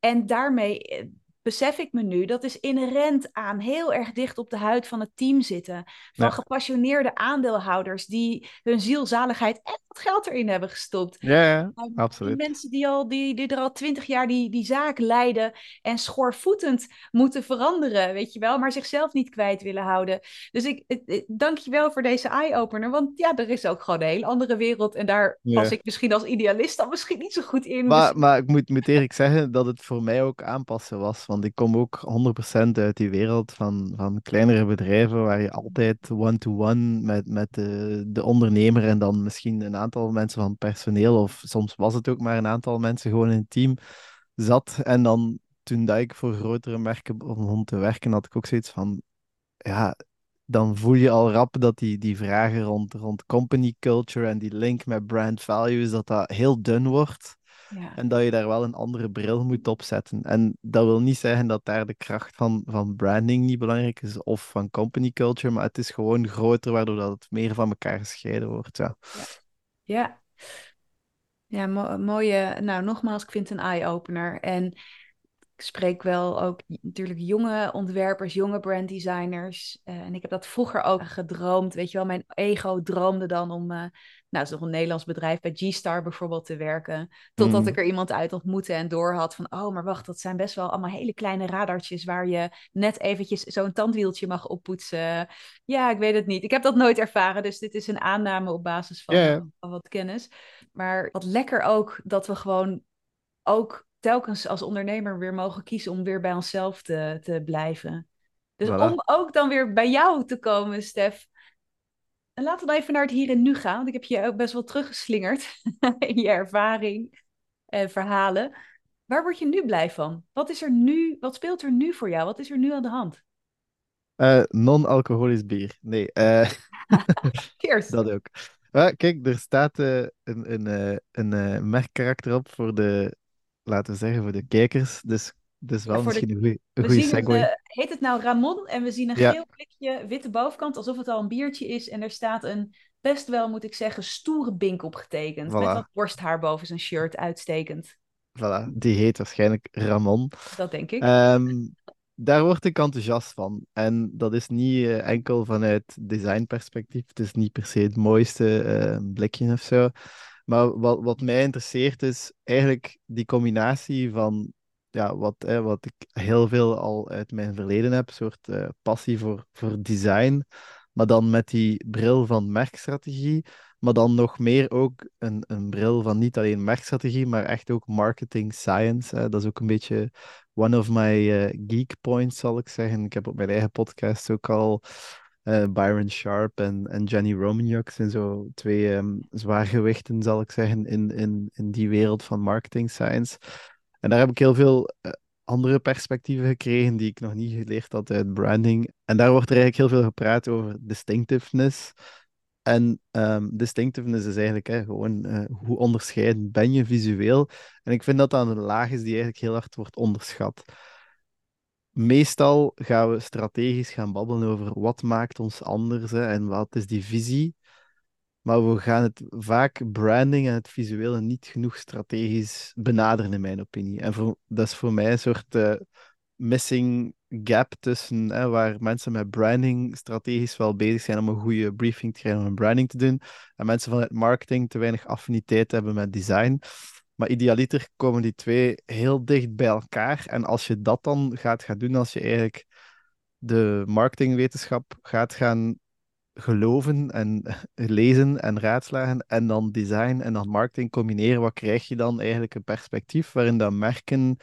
S2: En daarmee eh, besef ik me nu, dat is inherent aan heel erg dicht op de huid van het team zitten. Van
S1: Ja.
S2: gepassioneerde aandeelhouders die hun zielzaligheid en wat geld erin hebben gestopt.
S1: Ja, ja,
S2: Nou,
S1: absoluut.
S2: Die mensen die, al, die, die er al twintig jaar die, die zaak leiden en schoorvoetend moeten veranderen, weet je wel, maar zichzelf niet kwijt willen houden. Dus ik, ik, ik- dank je wel voor deze eye-opener, want ja, er is ook gewoon een hele andere wereld en daar
S1: Ja.
S2: pas ik misschien als idealist dan misschien niet zo goed in. Dus
S1: Maar, maar ik moet, moet eerlijk zeggen dat het voor mij ook aanpassen was. Want ik kom ook 100% uit die wereld van, van kleinere bedrijven waar je altijd one-to-one met, met de, de ondernemer en dan misschien een aantal mensen van personeel, of soms was het ook maar een aantal mensen gewoon in het team, zat. En dan toen dat ik voor grotere merken begon te werken, had ik ook zoiets van, ja, dan voel je al rap dat die, die vragen rond, rond company culture en die link met brand values, dat dat heel dun wordt.
S2: Ja.
S1: En dat je daar wel een andere bril moet opzetten. En dat wil niet zeggen dat daar de kracht van, van branding niet belangrijk is, of van company culture, maar het is gewoon groter, waardoor dat het meer van elkaar gescheiden wordt. Ja.
S2: Ja, ja mo- mooie. Nou, nogmaals, ik vind het een eye-opener. En ik spreek wel ook natuurlijk jonge ontwerpers, jonge branddesigners. Eh, en ik heb dat vroeger ook gedroomd. Weet je wel, mijn ego droomde dan om, eh, nou, het is nog een Nederlands bedrijf, bij G-Star bijvoorbeeld te werken. Totdat
S1: Mm.
S2: ik er iemand uit ontmoette en doorhad van, oh, maar wacht, dat zijn best wel allemaal hele kleine radartjes waar je net eventjes zo'n tandwieltje mag oppoetsen. Ja, ik weet het niet. Ik heb dat nooit ervaren, dus dit is een aanname op basis van, van wat kennis. Maar wat lekker ook dat we gewoon ook telkens als ondernemer weer mogen kiezen om weer bij onszelf te, te blijven. Dus
S1: Voilà.
S2: om ook dan weer bij jou te komen, Stef. En laten we dan even naar het hier en nu gaan, want ik heb je ook best wel teruggeslingerd in je ervaring en verhalen. Waar word je nu blij van? Wat is er nu, wat speelt er nu voor jou? Wat is er nu aan de hand?
S1: Eh, non-alcoholisch bier. Nee,
S2: Cheers.
S1: dat ook. Ja, kijk, er staat eh, een, een, een merkkarakter op voor de, laten we zeggen, voor de kijkers. Dus
S2: Ja,
S1: wel
S2: de-
S1: misschien een een
S2: We
S1: goede
S2: zien
S1: segue.
S2: eh, heet het nou Ramon? En we zien een
S1: Ja.
S2: geel blikje, witte bovenkant, alsof het al een biertje is. En er staat een best wel, moet ik zeggen, stoere bink op getekend. Met wat borsthaar boven zijn shirt, uitstekend.
S1: Voilà, die heet waarschijnlijk Ramon.
S2: Dat denk ik.
S1: Ehm, daar word ik enthousiast van. En dat is niet eh, enkel vanuit designperspectief. Het is niet per se het mooiste eh, blikje of zo. Maar wat, wat mij interesseert is eigenlijk die combinatie van ja, wat, eh, wat ik heel veel al uit mijn verleden heb, een soort eh, passie voor, voor design. Maar dan met die bril van merkstrategie. Maar dan nog meer ook een, een bril van niet alleen merkstrategie, maar echt ook marketing science. Hè. Dat is ook een beetje one of my eh, geek points, zal ik zeggen. Ik heb op mijn eigen podcast ook al eh, Byron Sharp en, en Jenny Romaniuk zijn zo twee ehm, zwaargewichten, zal ik zeggen, in, in, in die wereld van marketing science. En daar heb ik heel veel eh, andere perspectieven gekregen die ik nog niet geleerd had uit branding. En daar wordt er eigenlijk heel veel gepraat over distinctiveness. En ehm, distinctiveness is eigenlijk hè, gewoon eh, hoe onderscheidend ben je visueel. En ik vind dat dat een laag is die eigenlijk heel hard wordt onderschat. Meestal gaan we strategisch gaan babbelen over wat maakt ons anders hè, en wat is die visie. Maar we gaan het vaak branding en het visuele niet genoeg strategisch benaderen, in mijn opinie. En dat is voor mij een soort eh, missing gap tussen hè, waar mensen met branding strategisch wel bezig zijn om een goede briefing te krijgen om een branding te doen. En mensen vanuit marketing te weinig affiniteit hebben met design. Maar idealiter komen die twee heel dicht bij elkaar. En als je dat dan gaat gaan doen, als je eigenlijk de marketingwetenschap gaat gaan geloven en lezen en raadslagen en dan design en dan marketing combineren, wat krijg je dan eigenlijk een perspectief waarin dat merken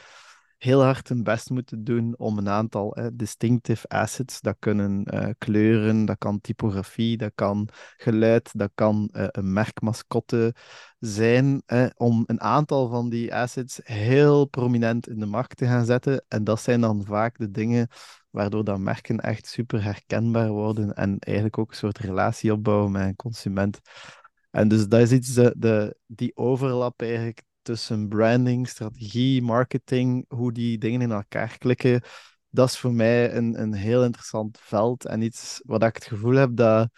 S1: heel hard hun best moeten doen om een aantal eh, distinctive assets, dat kunnen eh, kleuren, dat kan typografie, dat kan geluid, dat kan eh, een merkmascotte zijn, om een aantal van die assets heel prominent in de markt te gaan zetten. En dat zijn dan vaak de dingen waardoor dat merken echt super herkenbaar worden en eigenlijk ook een soort relatie opbouwen met een consument. En dus dat is iets, de, de, die overlap eigenlijk tussen branding, strategie, marketing, hoe die dingen in elkaar klikken, dat is voor mij een, een heel interessant veld en iets wat ik het gevoel heb dat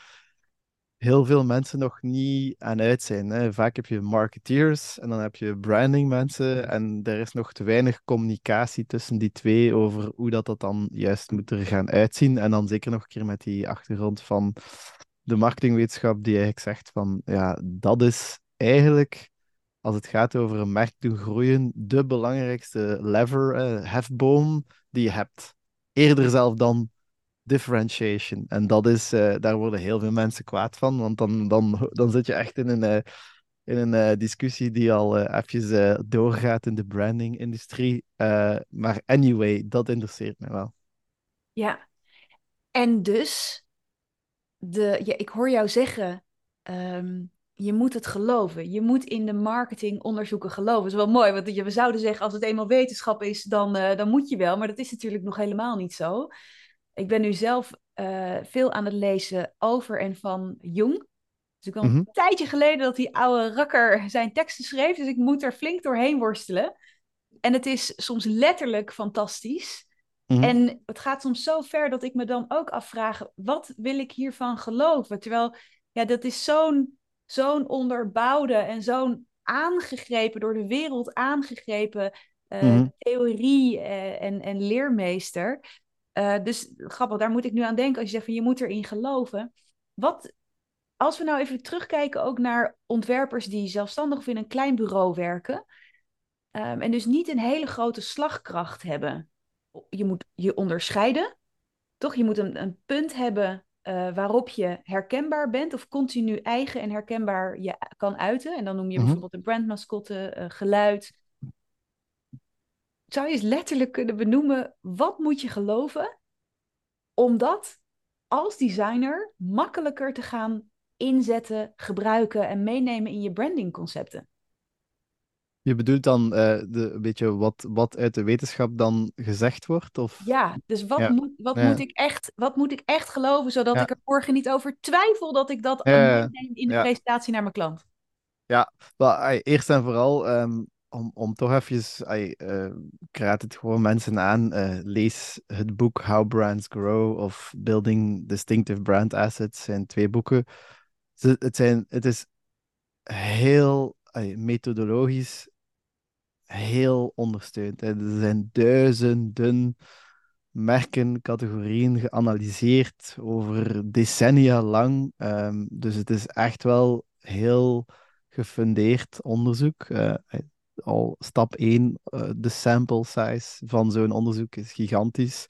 S1: heel veel mensen nog niet aan uit zijn. Hè. Vaak heb je marketeers en dan heb je branding mensen en er is nog te weinig communicatie tussen die twee over hoe dat, dat dan juist moet er gaan uitzien. En dan zeker nog een keer met die achtergrond van de marketingwetenschap die eigenlijk zegt van ja, dat is eigenlijk als het gaat over een merk doen groeien, de belangrijkste lever, eh, hefboom die je hebt. Eerder zelf dan differentiation. En dat is, uh, daar worden heel veel mensen kwaad van, want dan, dan, dan zit je echt in een, uh, in een discussie die al even doorgaat in de branding-industrie. maar anyway, dat interesseert me wel.
S2: Ja, en dus, de, ja, ik hoor jou zeggen, um, je moet het geloven. Je moet in de marketingonderzoeken geloven. Dat is wel mooi, want we zouden zeggen, als het eenmaal wetenschap is, dan, dan moet je wel. Maar dat is natuurlijk nog helemaal niet zo ik ben nu zelf uh, veel aan het lezen over en van Jung. Dus ik al mm een tijdje geleden dat die oude rakker zijn teksten schreef. Dus ik moet er flink doorheen worstelen. En het is soms letterlijk fantastisch. Mm En het gaat soms zo ver dat ik me dan ook afvraag: wat wil ik hiervan geloven? Terwijl, ja, dat is zo'n zo'n onderbouwde en zo'n aangegrepen, door de wereld aangegrepen uh, theorie uh, en, en leermeester. Uh, dus grappig, daar moet ik nu aan denken als je zegt van je moet erin geloven. Wat, als we nou even terugkijken ook naar ontwerpers die zelfstandig of in een klein bureau werken. Um, en dus niet een hele grote slagkracht hebben. Je moet je onderscheiden, toch? Je moet een, een punt hebben uh, waarop je herkenbaar bent of continu eigen en herkenbaar je kan uiten. En dan noem je mm -hmm. bijvoorbeeld een brandmascotte, uh, geluid, zou je eens letterlijk kunnen benoemen, wat moet je geloven om dat als designer makkelijker te gaan inzetten, gebruiken en meenemen in je brandingconcepten?
S1: Je bedoelt dan uh, de, een beetje wat, wat uit de wetenschap dan gezegd wordt? Of...
S2: Ja, dus wat, Moet, wat, Moet ik echt, wat moet ik echt geloven, zodat ik er morgen niet over twijfel dat ik dat in de presentatie naar mijn klant?
S1: Ja, eerst en vooral, um, om, om toch even, uh, ik raad het gewoon mensen aan, uh, lees het boek How Brands Grow of Building Distinctive Brand Assets, zijn twee boeken. Het, zijn, het is heel uh, methodologisch heel ondersteund. Er zijn duizenden merken, categorieën geanalyseerd over decennia lang. Um, dus het is echt wel heel gefundeerd onderzoek. Uh, al stap 1, uh, de sample size van zo'n onderzoek is gigantisch.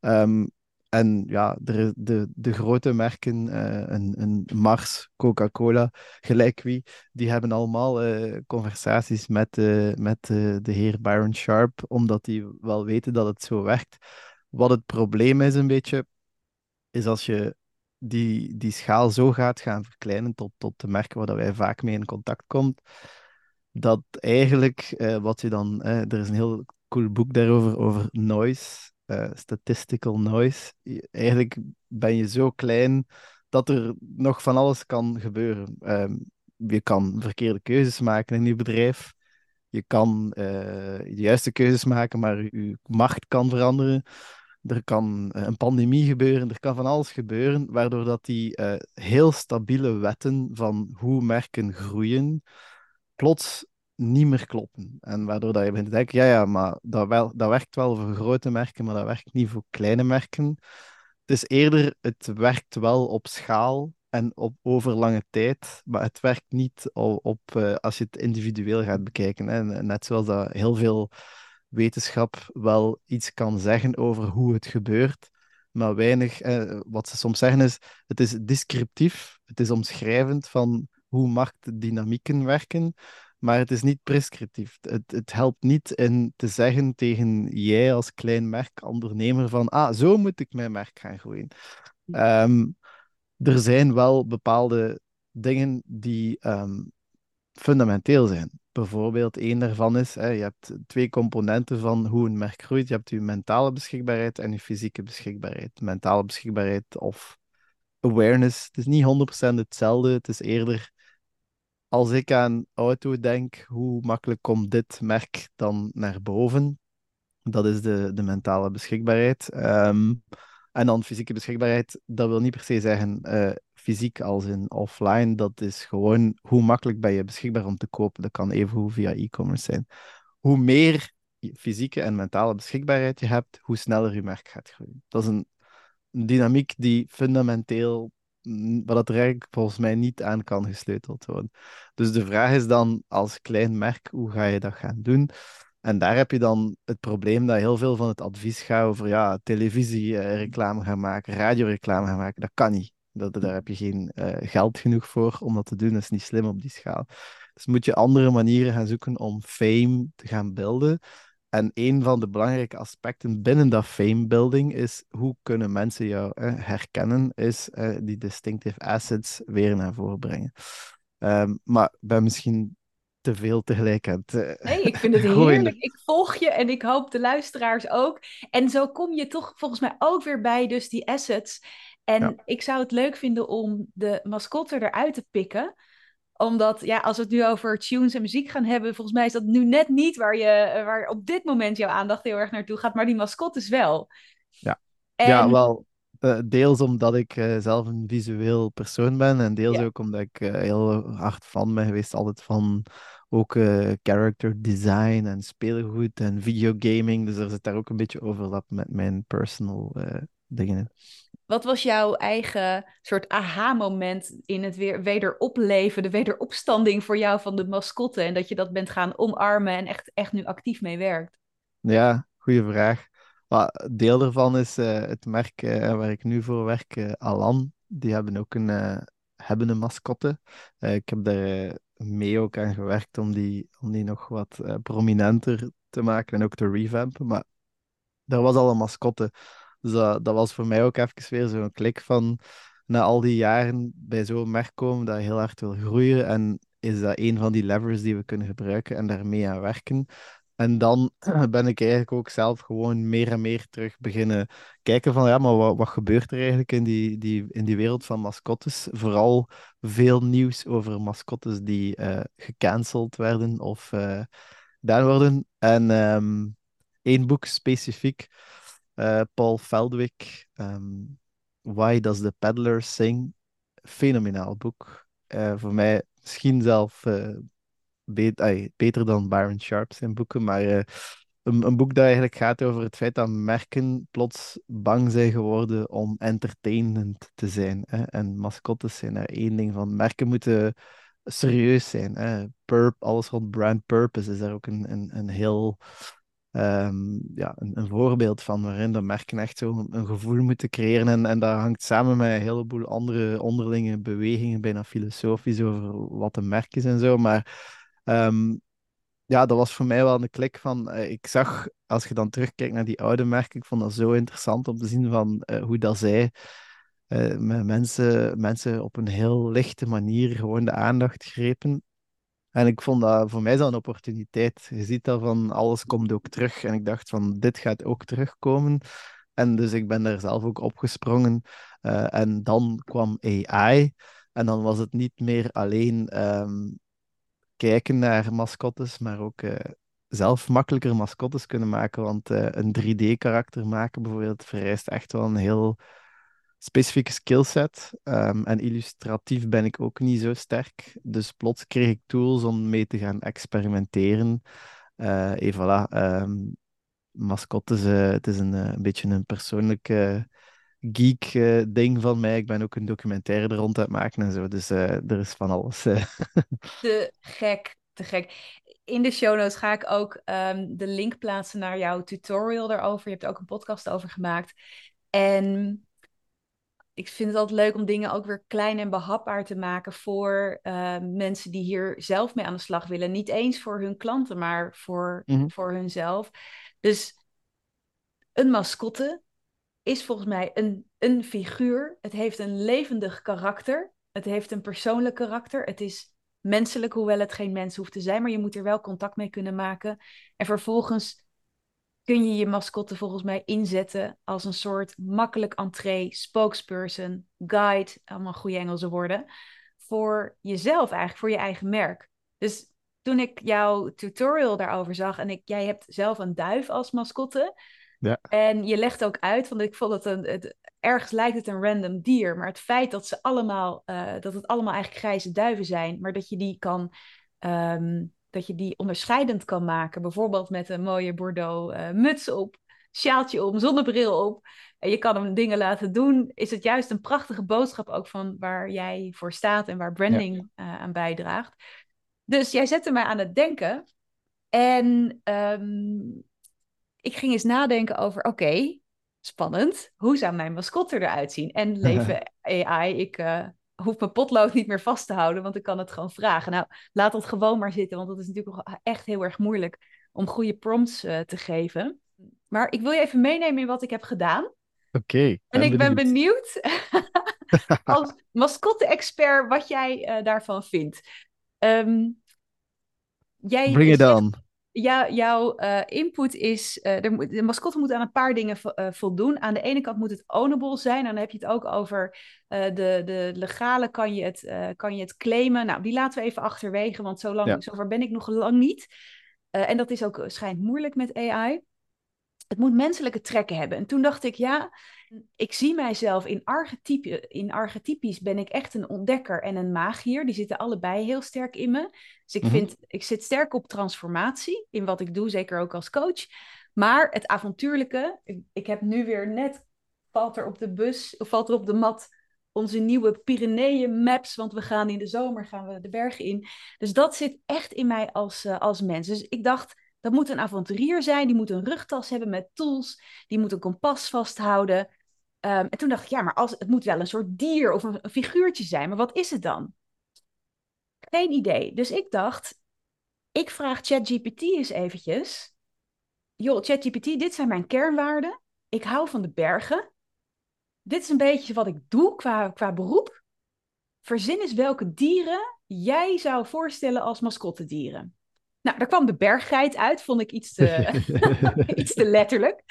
S1: Um, en ja, de, de, de grote merken, uh, een, een Mars, Coca-Cola, gelijk wie, die hebben allemaal uh, conversaties met, uh, met de heer Byron Sharp, omdat die wel weten dat het zo werkt. Wat het probleem is een beetje, is als je die, die schaal zo gaat gaan verkleinen tot, tot de merken waar wij vaak mee in contact komt, dat eigenlijk eh, wat je dan, eh, er is een heel cool boek daarover, over noise, uh, statistical noise. Eigenlijk ben je zo klein dat er nog van alles kan gebeuren. Um, je kan verkeerde keuzes maken in je bedrijf. Je kan de juiste keuzes maken, maar je macht kan veranderen. Er kan een pandemie gebeuren, er kan van alles gebeuren, waardoor dat die heel stabiele wetten van hoe merken groeien, plots niet meer kloppen. En waardoor dat je begint te ja, ja, maar dat, wel, dat werkt wel voor grote merken, maar dat werkt niet voor kleine merken. Het is eerder, het werkt wel op schaal en op, over lange tijd, maar het werkt niet op, op uh, als je het individueel gaat bekijken. Hè. Net zoals dat heel veel wetenschap wel iets kan zeggen over hoe het gebeurt, maar weinig, eh, wat ze soms zeggen is, het is descriptief, het is omschrijvend van hoe marktdynamieken werken, maar het is niet prescriptief. Het, het helpt niet in te zeggen tegen jij als klein merk, ondernemer, van ah, zo moet ik mijn merk gaan groeien. Um, er zijn wel bepaalde dingen die um, fundamenteel zijn. Bijvoorbeeld, één daarvan is, hè, je hebt twee componenten van hoe een merk groeit. Je hebt je mentale beschikbaarheid en je fysieke beschikbaarheid. Mentale beschikbaarheid of awareness. Het is niet 100% hetzelfde. Het is eerder als ik aan auto denk, hoe makkelijk komt dit merk dan naar boven? Dat is de, de mentale beschikbaarheid. Um, en dan fysieke beschikbaarheid, dat wil niet per se zeggen uh, fysiek als in offline. Dat is gewoon hoe makkelijk ben je beschikbaar om te kopen. Dat kan even via e-commerce zijn. Hoe meer fysieke en mentale beschikbaarheid je hebt, hoe sneller je merk gaat groeien. Dat is een dynamiek die fundamenteel, wat er eigenlijk volgens mij niet aan kan gesleuteld worden. Dus de vraag is dan, als klein merk, hoe ga je dat gaan doen? En daar heb je dan het probleem dat heel veel van het advies gaat over ja, televisiereclame gaan maken, radioreclame gaan maken. Dat kan niet. Dat, daar heb je geen uh, geld genoeg voor om dat te doen. Dat is niet slim op die schaal. Dus moet je andere manieren gaan zoeken om fame te gaan beelden. En een van de belangrijke aspecten binnen dat fame building is hoe kunnen mensen jou eh, herkennen, is eh, die distinctive assets weer naar voren brengen. Um, maar ik ben misschien te veel tegelijk aan het
S2: Nee, ik vind het heerlijk. Ik volg je en ik hoop de luisteraars ook. En zo kom je toch volgens mij ook weer bij dus die assets. En ik zou het leuk vinden om de mascotte eruit te pikken omdat, ja, als we het nu over tunes en muziek gaan hebben, volgens mij is dat nu net niet waar, je, waar op dit moment jouw aandacht heel erg naartoe gaat, maar die mascottes wel.
S1: Ja, ja wel. Uh, deels omdat ik uh, zelf een visueel persoon ben en deels ook omdat ik uh, heel hard fan ben geweest altijd van ook character design en speelgoed en videogaming. Dus er zit daar ook een beetje overlap met mijn personal
S2: Wat was jouw eigen soort aha-moment in het weer wederopleven, de wederopstanding voor jou van de mascotte en dat je dat bent gaan omarmen en echt, echt nu actief mee werkt?
S1: Ja, goede vraag. Maar deel daarvan is uh, het merk uh, waar ik nu voor werk, uh, Alan. Die hebben ook een, hebben een mascotte. ik heb daar mee ook aan gewerkt om die, om die nog wat prominenter te maken en ook te revampen. Maar daar was al een mascotte. Dus dat, was voor mij ook even weer zo'n klik van na al die jaren bij zo'n merk komen dat heel hard wil groeien. En is dat een van die levers die we kunnen gebruiken en daarmee aan werken. En dan ben ik eigenlijk ook zelf gewoon meer en meer terug beginnen kijken van ja, maar wat, wat gebeurt er eigenlijk in die, die, in die wereld van mascottes? Vooral veel nieuws over mascottes die uh, gecanceld werden of uh, worden. En um, één boek specifiek uh, Paul Feldwick, um, Why Does the Peddler Sing? Fenomenaal boek. Uh, voor mij misschien zelf uh, beter dan Byron Sharp zijn boeken, maar een, een, boek dat eigenlijk gaat over het feit dat merken plots bang zijn geworden om entertainend te zijn. Hè? En mascottes zijn er één ding van. Merken moeten serieus zijn. Hè? Purp, alles rond brand purpose is daar ook een, een, een heel um, ja, een, een, voorbeeld van waarin de merken echt zo een gevoel moeten creëren. En, en dat hangt samen met een heleboel andere onderlinge bewegingen, bijna filosofisch, over wat een merk is en zo. Maar um, ja, dat was voor mij wel een klik van. Uh, ik zag, als je dan terugkijkt naar die oude merken, ik vond dat zo interessant om te zien van uh, hoe dat zij. Uh, met mensen, mensen op een heel lichte manier gewoon de aandacht grepen. En ik vond dat, voor mij een opportuniteit. Je ziet dat van alles komt ook terug. En ik dacht van, dit gaat ook terugkomen. En dus ik ben daar zelf ook opgesprongen. Uh, en dan kwam AI. En dan was het niet meer alleen um, kijken naar mascottes, maar ook uh, zelf makkelijker mascottes kunnen maken. Want uh, een 3D-karakter maken bijvoorbeeld vereist echt wel een heel specifieke skillset. Um, en illustratief ben ik ook niet zo sterk. Dus plots kreeg ik tools om mee te gaan experimenteren. Uh, voilà. Um, mascottes, uh, het is een, uh, een beetje een persoonlijke geek ding van mij. Ik ben ook een documentaire er rond maken en zo. Dus er is van alles.
S2: te gek, te gek. In de show notes ga ik ook um, de link plaatsen naar jouw tutorial daarover. Je hebt er ook een podcast over gemaakt. En ik vind het altijd leuk om dingen ook weer klein en behapbaar te maken voor uh, mensen die hier zelf mee aan de slag willen. Niet eens voor hun klanten, maar voor, mm voor hunzelf. Dus een mascotte is volgens mij een, een figuur. Het heeft een levendig karakter. Het heeft een persoonlijk karakter. Het is menselijk, hoewel het geen mens hoeft te zijn, maar je moet er wel contact mee kunnen maken. En vervolgens kun je je mascotte volgens mij inzetten als een soort makkelijk entree, spokesperson, guide, allemaal goede Engelse woorden, voor jezelf eigenlijk, voor je eigen merk. Dus toen ik jouw tutorial daarover zag en ik, jij hebt zelf een duif als mascotte,
S1: Ja.
S2: En je legt ook uit, want ik vond het een, het, ergens lijkt het een random dier, maar het feit dat ze allemaal, eh, dat het allemaal eigenlijk grijze duiven zijn, maar dat je die kan, ehm, dat je die onderscheidend kan maken, bijvoorbeeld met een mooie Bordeaux uh, muts op, sjaaltje om, zonnebril op, en je kan hem dingen laten doen, is het juist een prachtige boodschap ook van waar jij voor staat en waar branding ja. aan bijdraagt. Dus jij zette mij aan het denken. En um, ik ging eens nadenken over, oké, spannend. Hoe zou mijn mascotte eruit zien? En leven AI, ik uh, hoef mijn potlood niet meer vast te houden, want ik kan het gewoon vragen. Nou, laat dat gewoon maar zitten, want dat is natuurlijk echt heel erg moeilijk om goede prompts uh, te geven. Maar ik wil je even meenemen in wat ik heb gedaan.
S1: Oké. Okay,
S2: en ik ben benieuwd, als mascotte-expert, wat jij uh, daarvan vindt. Um,
S1: jij Bring it on
S2: jouw uh, input is, uh, er moet, de mascotte moet aan een paar dingen vo uh, voldoen. Aan de ene kant moet het ownable zijn. En dan heb je het ook over de, de legale, kan je, het, kan je het claimen. Nou, die laten we even achterwege, want zo lang, ja. zover ben ik nog lang niet. en dat is ook schijnt moeilijk met AI. Het moet menselijke trekken hebben. En toen dacht ik, ja, ik zie mijzelf in, archetype, in archetypisch ben ik echt een ontdekker en een magier. Die zitten allebei heel sterk in me. Dus ik, vind, ik zit sterk op transformatie in wat ik doe, zeker ook als coach. Maar het avontuurlijke, ik, ik heb nu weer net, valt er op de bus, of valt er op de mat onze nieuwe Pyreneeën maps, want we gaan in de zomer gaan we de bergen in. Dus dat zit echt in mij als, uh, als mens. Dus ik dacht, dat moet een avonturier zijn, die moet een rugtas hebben met tools, die moet een kompas vasthouden. Um, en toen dacht ik, ja, maar als, het moet wel een soort dier of een, een figuurtje zijn, maar wat is het dan? Geen idee. Dus ik dacht, ik vraag ChatGPT eens eventjes. Joh, ChatGPT, dit zijn mijn kernwaarden. Ik hou van de bergen. Dit is een beetje wat ik doe qua, qua beroep. Verzin eens welke dieren jij zou voorstellen als mascottedieren. Nou, daar kwam de berggeit uit, vond ik iets te, iets te letterlijk.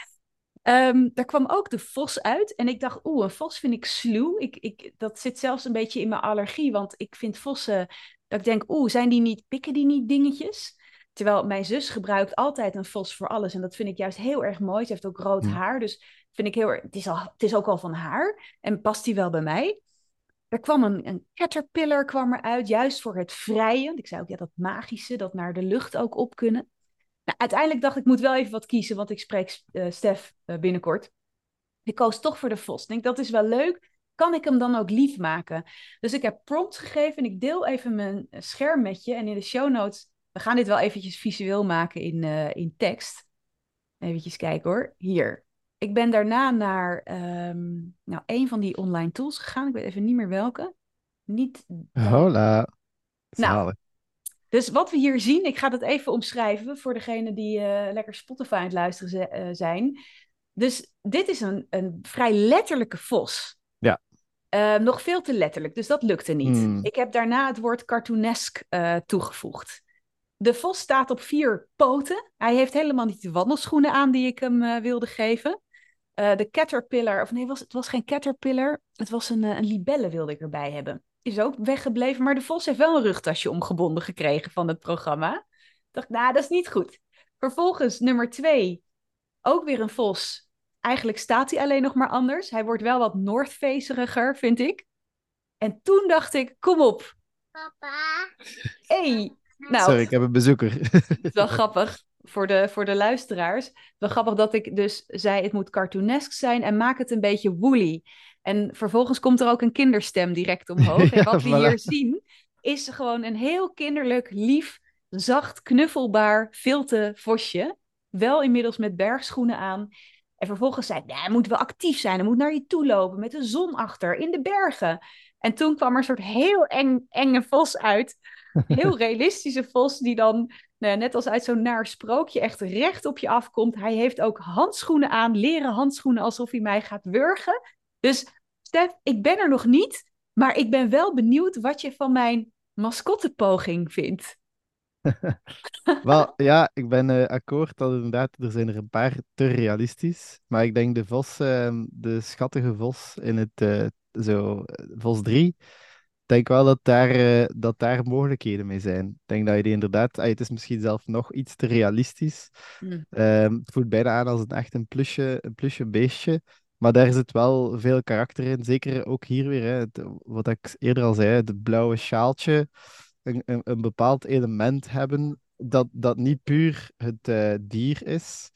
S2: Um, daar kwam ook de vos uit. En ik dacht, oeh, een vos vind ik sluw. Ik, ik, dat zit zelfs een beetje in mijn allergie. Want ik vind vossen, dat ik denk, oeh, zijn die niet, pikken die niet dingetjes? Terwijl mijn zus gebruikt altijd een vos voor alles. En dat vind ik juist heel erg mooi. Ze heeft ook rood haar. Dus vind ik heel erg, het is, al, het is ook al van haar. En past die wel bij mij? Er kwam een, een caterpillar kwam eruit, juist voor het vrije. Ik zei ook, ja, dat magische, dat naar de lucht ook op kunnen. Nou, uiteindelijk dacht ik, moet wel even wat kiezen, want ik spreek uh, Stef uh, binnenkort. Ik koos toch voor de vos. Ik denk, dat is wel leuk. Kan ik hem dan ook lief maken? Dus ik heb prompts gegeven en ik deel even mijn scherm met je. En in de show notes, we gaan dit wel eventjes visueel maken in, uh, in tekst. Even kijken hoor. Hier ik ben daarna naar um, nou, een van die online tools gegaan. Ik weet even niet meer welke. Niet.
S1: Hola.
S2: Nou, dus wat we hier zien, ik ga dat even omschrijven voor degenen die uh, lekker Spotify aan het luisteren uh, zijn. Dus dit is een, een vrij letterlijke vos.
S1: Ja.
S2: Uh, nog veel te letterlijk, dus dat lukte niet. Hmm. Ik heb daarna het woord cartoonesk toegevoegd. De vos staat op vier poten. Hij heeft helemaal niet de wandelschoenen aan die ik hem wilde geven. Uh, de caterpillar, of nee, was, het was geen caterpillar. Het was een, uh, een libelle wilde ik erbij hebben. Is ook weggebleven, maar de vos heeft wel een rugtasje omgebonden gekregen van het programma. Ik dacht, nou, dat is niet goed. Vervolgens nummer twee, ook weer een vos. Eigenlijk staat hij alleen nog maar anders. Hij wordt wel wat noordfaceriger, vind ik. En toen dacht ik, kom op.
S3: Papa.
S2: hey, nou.
S1: Sorry, ik heb een bezoeker.
S2: Het is wel grappig voor de, voor de luisteraars. Wel grappig dat ik dus zei, het moet cartoonesk zijn en maak het een beetje woolly. En vervolgens komt er ook een kinderstem direct omhoog. En wat we hier zien, is gewoon een heel kinderlijk, lief, zacht, knuffelbaar, filte vosje. Wel inmiddels met bergschoenen aan. En vervolgens zei hij, hij moet wel actief zijn. Hij moet naar je toe lopen met de zon achter in de bergen. En toen kwam er een soort heel eng, enge vos uit. Heel realistische vos die dan nou, net als uit zo'n naar sprookje echt recht op je afkomt. Hij heeft ook handschoenen aan, leren handschoenen alsof hij mij gaat wurgen. Dus Stef, ik ben er nog niet, maar ik ben wel benieuwd wat je van mijn mascottepoging vindt.
S1: Wel, ja, ik ben uh, akkoord dat inderdaad, er zijn er een paar te realistisch. Maar ik denk de vos, uh, de schattige vos in het, uh, zo, vos 3, denk wel dat daar, eh, dat daar mogelijkheden mee zijn. Ik denk dat je die inderdaad, ah, het is misschien zelf nog iets te realistisch.
S2: Mm.
S1: Het voelt bijna aan als een echt een plusje, een plusje beestje. Maar daar zit wel veel karakter in. Zeker ook hier weer, hè, het- wat ik eerder al zei, het blauwe sjaaltje. Een, een, een bepaald element hebben dat, dat niet puur het eh, dier is,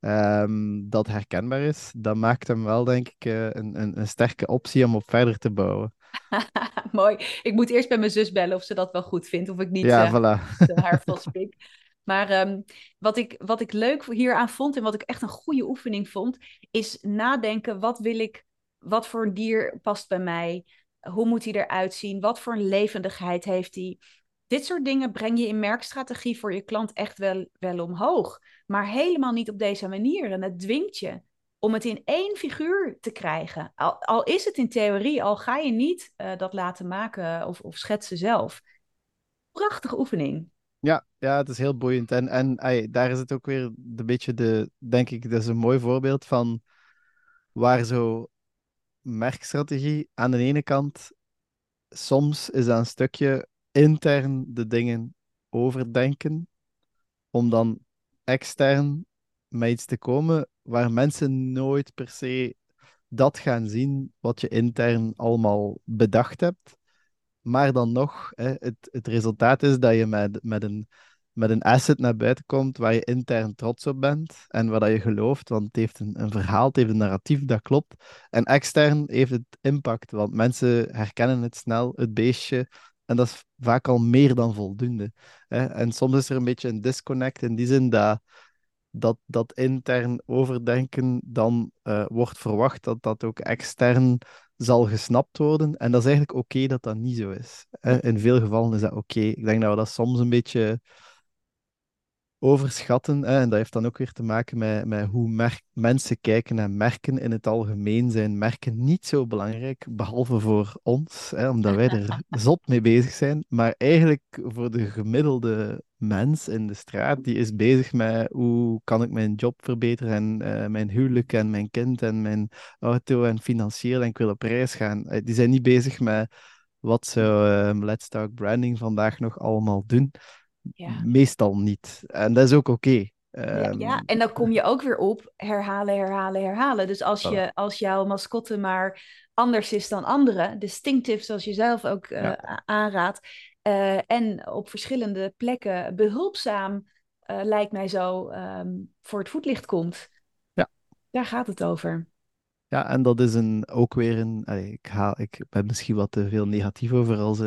S1: ehm, dat herkenbaar is. Dat maakt hem wel, denk ik, eh, een, een, een sterke optie om op verder te bouwen.
S2: Mooi. Ik moet eerst bij mijn zus bellen of ze dat wel goed vindt. Of ik niet
S1: Ja,
S2: eh,
S1: voilà.
S2: haar vastpik. Maar ehm, wat, ik, wat ik leuk hieraan vond en wat ik echt een goede oefening vond, is nadenken: wat wil ik, wat voor een dier past bij mij? Hoe moet hij eruit zien? Wat voor een levendigheid heeft hij? Dit soort dingen breng je in merkstrategie voor je klant echt wel, wel omhoog. Maar helemaal niet op deze manier. En het dwingt je om het in één figuur te krijgen. Al, al is het in theorie, al ga je niet eh, dat laten maken of, of schetsen zelf. Prachtige oefening.
S1: Ja, ja, het is heel boeiend. En, en daar is het ook weer een beetje de, denk ik, dat is een mooi voorbeeld van waar zo merkstrategie aan de ene kant, soms is dat een stukje intern de dingen overdenken, om dan extern met iets te komen waar mensen nooit per se dat gaan zien wat je intern allemaal bedacht hebt. Maar dan nog, hè, het, het resultaat is dat je met, met, een, met een asset naar buiten komt waar je intern trots op bent en waar dat je gelooft, want het heeft een, verhaal, het heeft een narratief dat klopt. En extern heeft het impact, want mensen herkennen het snel, het beestje. En dat is vaak al meer dan voldoende. Hè. En soms is er een beetje een disconnect in die zin dat dat, dat intern overdenken dan eh, wordt verwacht dat dat ook extern zal gesnapt worden. En dat is eigenlijk oké dat dat niet zo is. In veel gevallen is dat oké. Ik denk dat we dat soms een beetje overschatten. Hè. En dat heeft dan ook weer te maken met, met hoe merk, mensen kijken naar merken. In het algemeen zijn merken niet zo belangrijk, behalve voor ons, hè, omdat wij er zot mee bezig zijn. Maar eigenlijk voor de gemiddelde mens in de straat, die is bezig met hoe kan ik mijn job verbeteren en eh, mijn huwelijk en mijn kind en mijn auto en financieel en ik wil op reis gaan. Eh, Die zijn niet bezig met wat zou ehm, Let's Talk Branding vandaag nog allemaal doen.
S2: Ja.
S1: Meestal niet. En dat is ook oké.
S2: Ja,
S1: Ehm,
S2: ja, en dan kom je ook weer op herhalen, herhalen, herhalen. Dus als, je, als jouw mascotte maar anders is dan anderen, distinctief zoals je zelf ook eh,
S1: Ja.
S2: aanraadt, eh, en op verschillende plekken behulpzaam, eh, lijkt mij zo, ehm, voor het voetlicht komt.
S1: Ja.
S2: Daar gaat het over.
S1: Ja, en dat is een, ook weer een. allee, ik, haal, ik ben misschien wat te veel negatief over als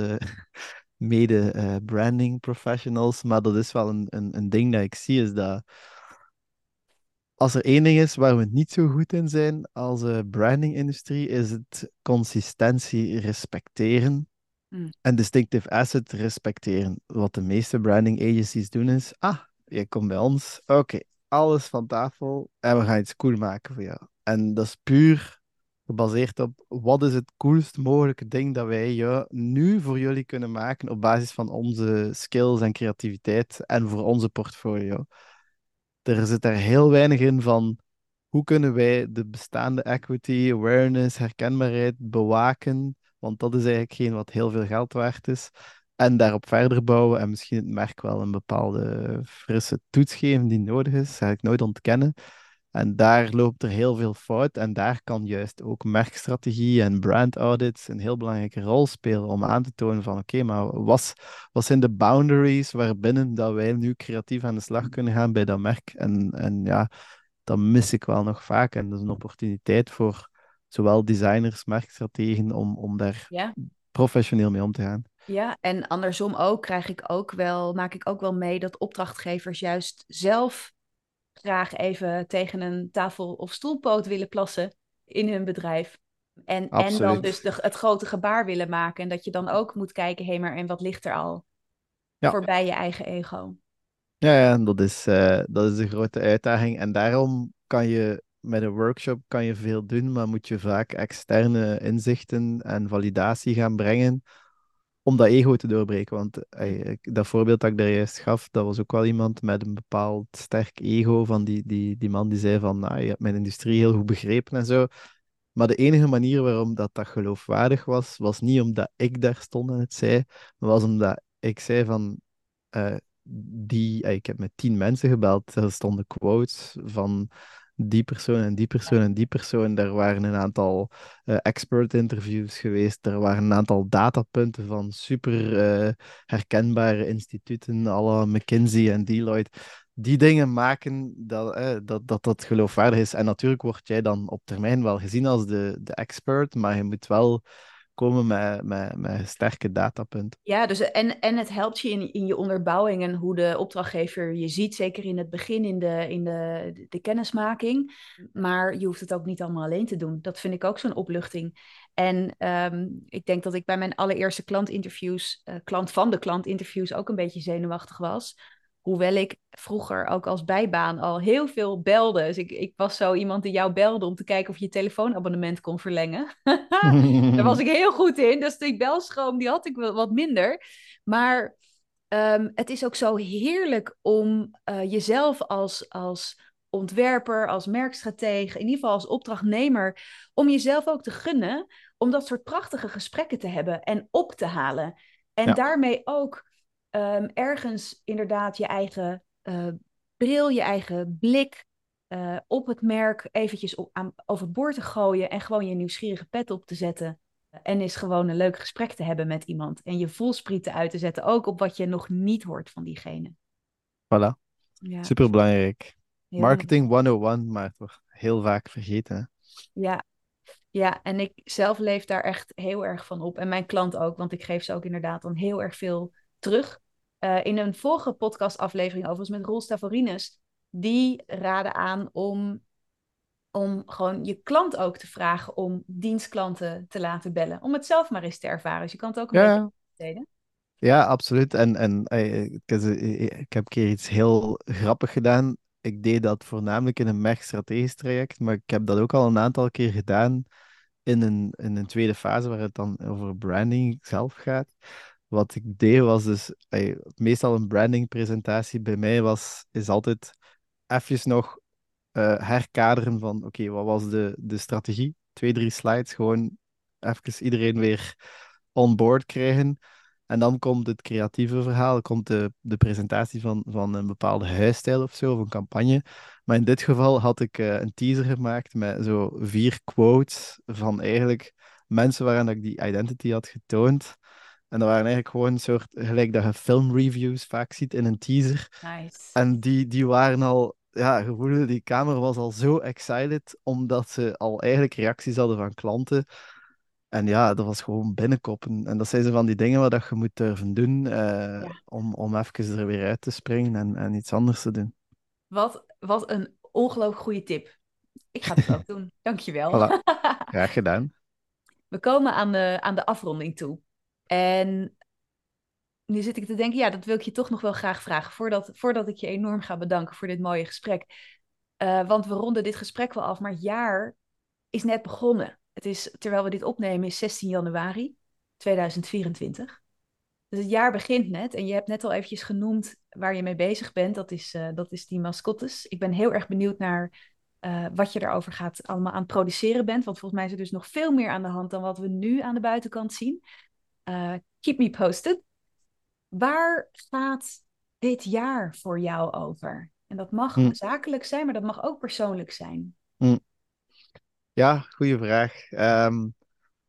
S1: mede eh, branding professionals, maar dat is wel een, een, een ding dat ik zie, is dat als er één ding is waar we niet zo goed in zijn als eh, branding-industrie, is het consistentie respecteren
S2: Mm.
S1: en distinctive asset respecteren. Wat de meeste branding agencies doen is, ah, je komt bij ons, oké, alles van tafel en we gaan iets cool maken voor jou. En dat is puur gebaseerd op wat is het coolst mogelijke ding dat wij nu voor jullie kunnen maken op basis van onze skills en creativiteit en voor onze portfolio. Er zit daar heel weinig in van hoe kunnen wij de bestaande equity, awareness, herkenbaarheid bewaken, want dat is eigenlijk geen wat heel veel geld waard is. En daarop verder bouwen en misschien het merk wel een bepaalde frisse toets geven die nodig is, dat ga ik nooit ontkennen. En daar loopt er heel veel fout. En daar kan juist ook merkstrategie en brand audits een heel belangrijke rol spelen om aan te tonen van oké, maar wat, wat zijn de boundaries waarbinnen dat wij nu creatief aan de slag kunnen gaan bij dat merk? En, en ja, dat mis ik wel nog vaak. En dat is een opportuniteit voor zowel designers, merkstrategen, om, om daar
S2: Ja.
S1: professioneel mee om te gaan.
S2: Ja, en andersom ook krijg ik ook wel, maak ik ook wel mee dat opdrachtgevers juist zelf graag even tegen een tafel of stoelpoot willen plassen in hun bedrijf. En, en dan dus de, het grote gebaar willen maken. En dat je dan ook moet kijken, hé, maar en wat ligt er al
S1: Ja.
S2: voorbij je eigen ego?
S1: Ja, ja, dat is, eh, dat is de grote uitdaging. En daarom kan je met een workshop kan je veel doen, maar moet je vaak externe inzichten en validatie gaan brengen om dat ego te doorbreken. Want ik- dat voorbeeld dat ik daar juist gaf, dat was ook wel iemand met een bepaald sterk ego van die, die, die man die zei van, nou, je hebt mijn industrie heel goed begrepen en zo. Maar de enige manier waarom dat, dat geloofwaardig was, was niet omdat ik daar stond en het zei, maar was omdat ik zei van, eh, die, ik heb met tien mensen gebeld, er stonden quotes van die persoon en die persoon en die persoon. Er waren een aantal uh, expert interviews geweest. Er waren een aantal datapunten van super uh, herkenbare instituten, alle McKinsey en Deloitte. Die dingen maken dat, eh, dat, dat dat geloofwaardig is. En natuurlijk word jij dan op termijn wel gezien als de, de expert, maar je moet wel komen met, met, met sterke datapunten.
S2: Ja, dus en, en het helpt je in, in je onderbouwing en hoe de opdrachtgever je ziet, zeker in het begin, in de, in de, de kennismaking. Maar je hoeft het ook niet allemaal alleen te doen. Dat vind ik ook zo'n opluchting. En um, ik denk dat ik bij mijn allereerste klantinterviews, uh, klant van de klantinterviews, ook een beetje zenuwachtig was Hoewel ik vroeger ook als bijbaan al heel veel belde. Dus ik, ik was zo iemand die jou belde om te kijken of je je telefoonabonnement kon verlengen. Daar was ik heel goed in. Dus die belstroom die had ik wel wat minder. Maar um, het is ook zo heerlijk om uh, jezelf als, als ontwerper, als merkstratege, in ieder geval als opdrachtnemer, om jezelf ook te gunnen om dat soort prachtige gesprekken te hebben en op te halen. En ja. daarmee ook um, ergens inderdaad je eigen uh, bril, je eigen blik uh, op het merk eventjes op, aan, overboord te gooien en gewoon je nieuwsgierige pet op te zetten. En is gewoon een leuk gesprek te hebben met iemand. En je voelsprieten uit te zetten, ook op wat je nog niet hoort van diegene.
S1: Voilà. Ja. Super belangrijk. Marketing 101, maar toch heel vaak vergeten.
S2: Ja. ja, en ik zelf leef daar echt heel erg van op. En mijn klant ook, want ik geef ze ook inderdaad dan heel erg veel terug. Uh, in een vorige podcastaflevering overigens met Roel Stavorinus, die raden aan om, om gewoon je klant ook te vragen om dienstklanten te laten bellen. Om het zelf maar eens te ervaren. Dus je kan het ook een ja. beetje besteden.
S1: Ja, absoluut. En, en ik, ik heb een keer iets heel grappig gedaan. Ik deed dat voornamelijk in een merk strategisch traject, maar ik heb dat ook al een aantal keer gedaan in een, in een tweede fase waar het dan over branding zelf gaat wat ik deed was dus, meestal een brandingpresentatie bij mij was, is altijd even nog uh, herkaderen van, oké, wat was de, de strategie? Twee, drie slides, gewoon even iedereen weer on board krijgen. En dan komt het creatieve verhaal, komt de, de presentatie van, van een bepaalde huisstijl of zo, of een campagne. Maar in dit geval had ik uh, een teaser gemaakt met zo vier quotes van eigenlijk mensen waaraan ik die identity had getoond. En dat waren eigenlijk gewoon een soort, gelijk dat je filmreviews vaak ziet in een teaser.
S2: Nice.
S1: En die, die waren al, ja, gevoelde, die camera was al zo excited, omdat ze al eigenlijk reacties hadden van klanten. En ja, dat was gewoon binnenkoppen. En dat zijn ze van die dingen wat je moet durven doen, uh, ja. om, om even er weer uit te springen en, en iets anders te doen.
S2: Wat, wat een ongelooflijk goede tip. Ik ga het ook doen. Dankjewel.
S1: Voilà. Graag gedaan.
S2: We komen aan de, aan de afronding toe. En nu zit ik te denken, ja, dat wil ik je toch nog wel graag vragen. Voordat, voordat ik je enorm ga bedanken voor dit mooie gesprek. Uh, want we ronden dit gesprek wel af, maar het jaar is net begonnen. Het is, terwijl we dit opnemen, is 16 januari 2024. Dus het jaar begint net. En je hebt net al eventjes genoemd waar je mee bezig bent. Dat is, uh, dat is die mascottes. Ik ben heel erg benieuwd naar uh, wat je daarover gaat allemaal aan het produceren bent. Want volgens mij is er dus nog veel meer aan de hand dan wat we nu aan de buitenkant zien. Uh, keep me posted. Waar gaat dit jaar voor jou over? En dat mag hm. zakelijk zijn, maar dat mag ook persoonlijk zijn.
S1: Hm. Ja, goede vraag. Um,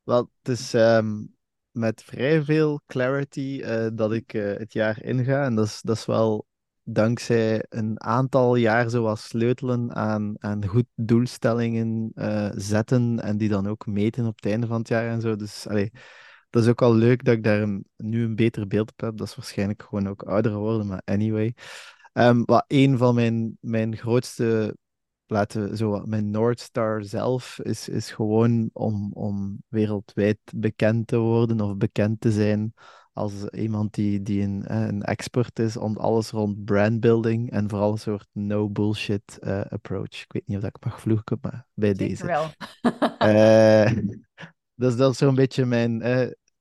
S1: wel, het is um, met vrij veel clarity uh, dat ik uh, het jaar inga. En dat is, dat is wel dankzij een aantal jaar zoals sleutelen aan, aan goed doelstellingen uh, zetten en die dan ook meten op het einde van het jaar en zo. Dus allee, dat is ook al leuk dat ik daar een, nu een beter beeld op heb. Dat is waarschijnlijk gewoon ook ouder worden, maar anyway. Um, wat een van mijn, mijn grootste, laten we zo, mijn North Star zelf is, is gewoon om, om wereldwijd bekend te worden of bekend te zijn als iemand die, die een, een expert is om alles rond brandbuilding en vooral een soort no bullshit uh, approach. Ik weet niet of ik mag vloeken, maar bij
S2: Zeker
S1: deze.
S2: Wel.
S1: uh, dus dat is zo'n beetje mijn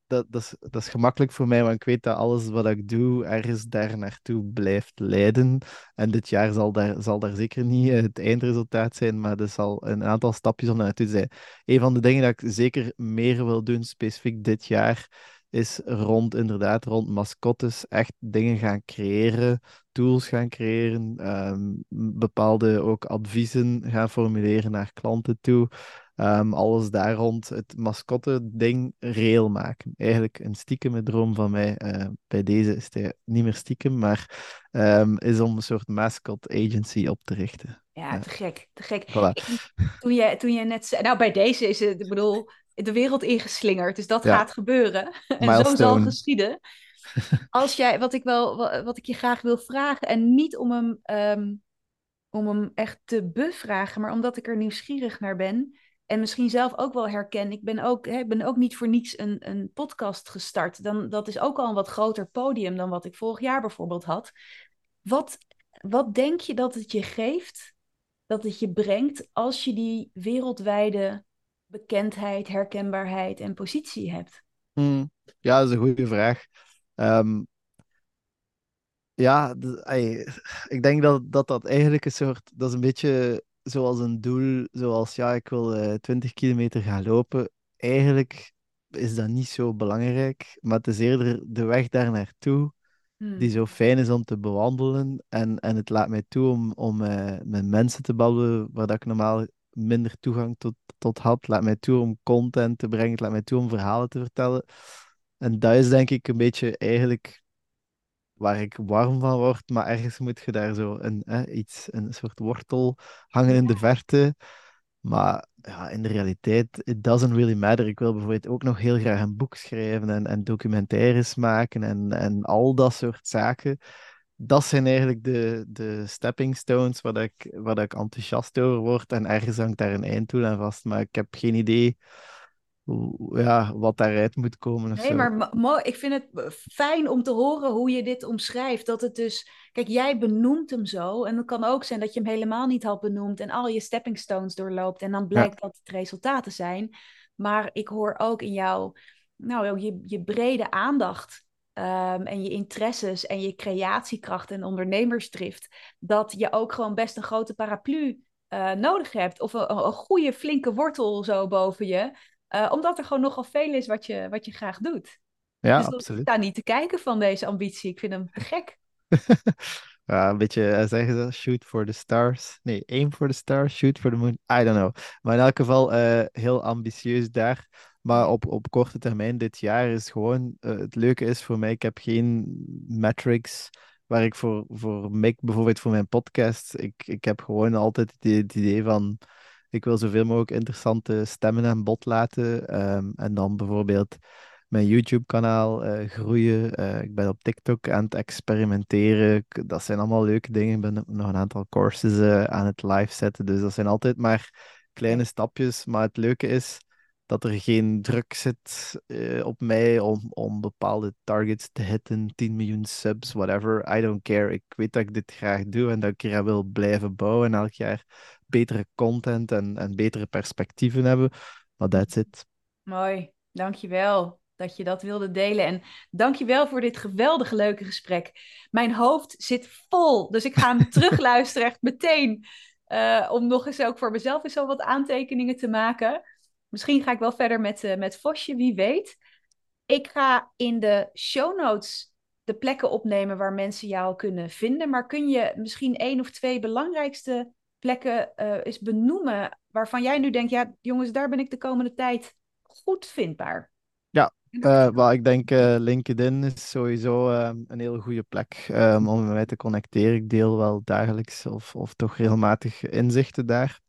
S1: dat, dat, is, dat is gemakkelijk voor mij, want ik weet dat alles wat ik doe ergens daar naartoe blijft leiden. En dit jaar zal daar, zal daar zeker niet eh, het eindresultaat zijn, maar er zal een aantal stapjes om naartoe zijn. Een van de dingen dat ik zeker meer wil doen, specifiek dit jaar, is rond, inderdaad, rond mascottes echt dingen gaan creëren, tools gaan creëren, ehm, bepaalde ook adviezen gaan formuleren naar klanten toe. Um, alles daar rond het mascotte-ding reëel maken. Eigenlijk een stiekeme droom van mij. Uh, bij deze is hij niet meer stiekem, maar um, is om een soort mascot agency op te richten.
S2: Ja, te gek, te gek. toen, je, toen je net zei, nou bij deze is het, ik bedoel, de wereld ingeslingerd, dus dat gaat gebeuren. en zo zal geschieden. Als jij, wat ik wel, wat ik je graag wil vragen, en niet om hem, um, om hem echt te bevragen, maar omdat ik er nieuwsgierig naar ben en misschien zelf ook wel herken. Ik ben ook, hè, ben ook niet voor niets een, een podcast gestart. Dan, dat is ook al een wat groter podium dan wat ik vorig jaar bijvoorbeeld had. Wat, wat denk je dat het je geeft, dat het je brengt als je die wereldwijde bekendheid, herkenbaarheid en positie hebt?
S1: Hmm. ja, dat is een goede vraag. Um, ja, ik denk dat, dat dat eigenlijk een soort, dat is een beetje zoals een doel, zoals ja, ik wil uh, 20 kilometer gaan lopen. Eigenlijk is dat niet zo belangrijk, maar het is eerder de weg daar naartoe die hmm. zo fijn is om te bewandelen. En, en het laat mij toe om, om uh, met mensen te babbelen waar dat ik normaal minder toegang tot, tot had. Het laat mij toe om content te brengen, het laat mij toe om verhalen te vertellen. En dat is denk ik een beetje eigenlijk waar ik warm van word, maar ergens moet je daar zo een, iets, een soort wortel hangen in de verte. Maar ja, in de realiteit, it doesn't really matter. Ik wil bijvoorbeeld ook nog heel graag een boek schrijven en, en documentaires maken en, en al dat soort zaken. Dat zijn eigenlijk de, de stepping stones waar, ik, waar ik enthousiast over word. En ergens hangt daar een einddoel aan vast, maar ik heb geen idee ja, wat daaruit moet komen.
S2: nee, maar ik vind het fijn om te horen hoe je dit omschrijft. Dat het dus, kijk, jij benoemt hem zo. En het kan ook zijn dat je hem helemaal niet had benoemd en al je stepping stones doorloopt. En dan blijkt dat het resultaten zijn. Maar ik hoor ook in jou, nou, je, je brede aandacht. Um, en je interesses en je creatiekracht en ondernemersdrift. Dat je ook gewoon best een grote paraplu uh, nodig hebt. Of een, een goede flinke wortel zo boven je uh, omdat er gewoon nogal veel is wat je, wat je graag doet.
S1: Ja,
S2: dus
S1: absoluut.
S2: Ik sta niet te kijken van deze ambitie. Ik vind hem te gek.
S1: ja, een beetje, uh, zeggen ze, shoot for the stars. Nee, aim for the stars, shoot for the moon. I don't know. Maar in elk geval uh, heel ambitieus daar. Maar op, op korte termijn dit jaar is gewoon... het leuke is voor mij, ik heb geen metrics waar ik voor, voor bijvoorbeeld voor mijn podcast. Ik, ik heb gewoon altijd het idee van ik wil zoveel mogelijk interessante stemmen aan bod laten. Ehm, en dan bijvoorbeeld mijn YouTube-kanaal uh, groeien. Uh, ik ben op TikTok aan het experimenteren. Dat zijn allemaal leuke dingen. Ik ben nog een aantal courses uh, aan het live zetten. Dus dat zijn altijd maar kleine stapjes. Maar het leuke is dat er geen druk zit op mij om, om bepaalde targets te hitten. 10 miljoen subs, whatever. I don't care. Ik weet dat ik dit graag doe en dat ik hier wil blijven bouwen elk jaar betere content en, en betere perspectieven hebben. Maar that's it.
S2: Mooi, dankjewel dat je dat wilde delen. En dankjewel voor dit geweldige leuke gesprek. Mijn hoofd zit vol, dus ik ga hem terugluisteren echt meteen. Uh, om nog eens ook voor mezelf eens zo wat aantekeningen te maken. Misschien ga ik wel verder met, uh, met Vosje, wie weet. Ik ga in de show notes de plekken opnemen waar mensen jou kunnen vinden. Maar kun je misschien één of twee belangrijkste plekken uh, eens benoemen waarvan jij nu denkt, ja jongens, daar ben ik de komende tijd goed vindbaar?
S1: Ja, uh, ik denk uh, LinkedIn is sowieso uh, een hele goede plek um, om mij te connecteren. Ik deel wel dagelijks of, of toch regelmatig inzichten daar.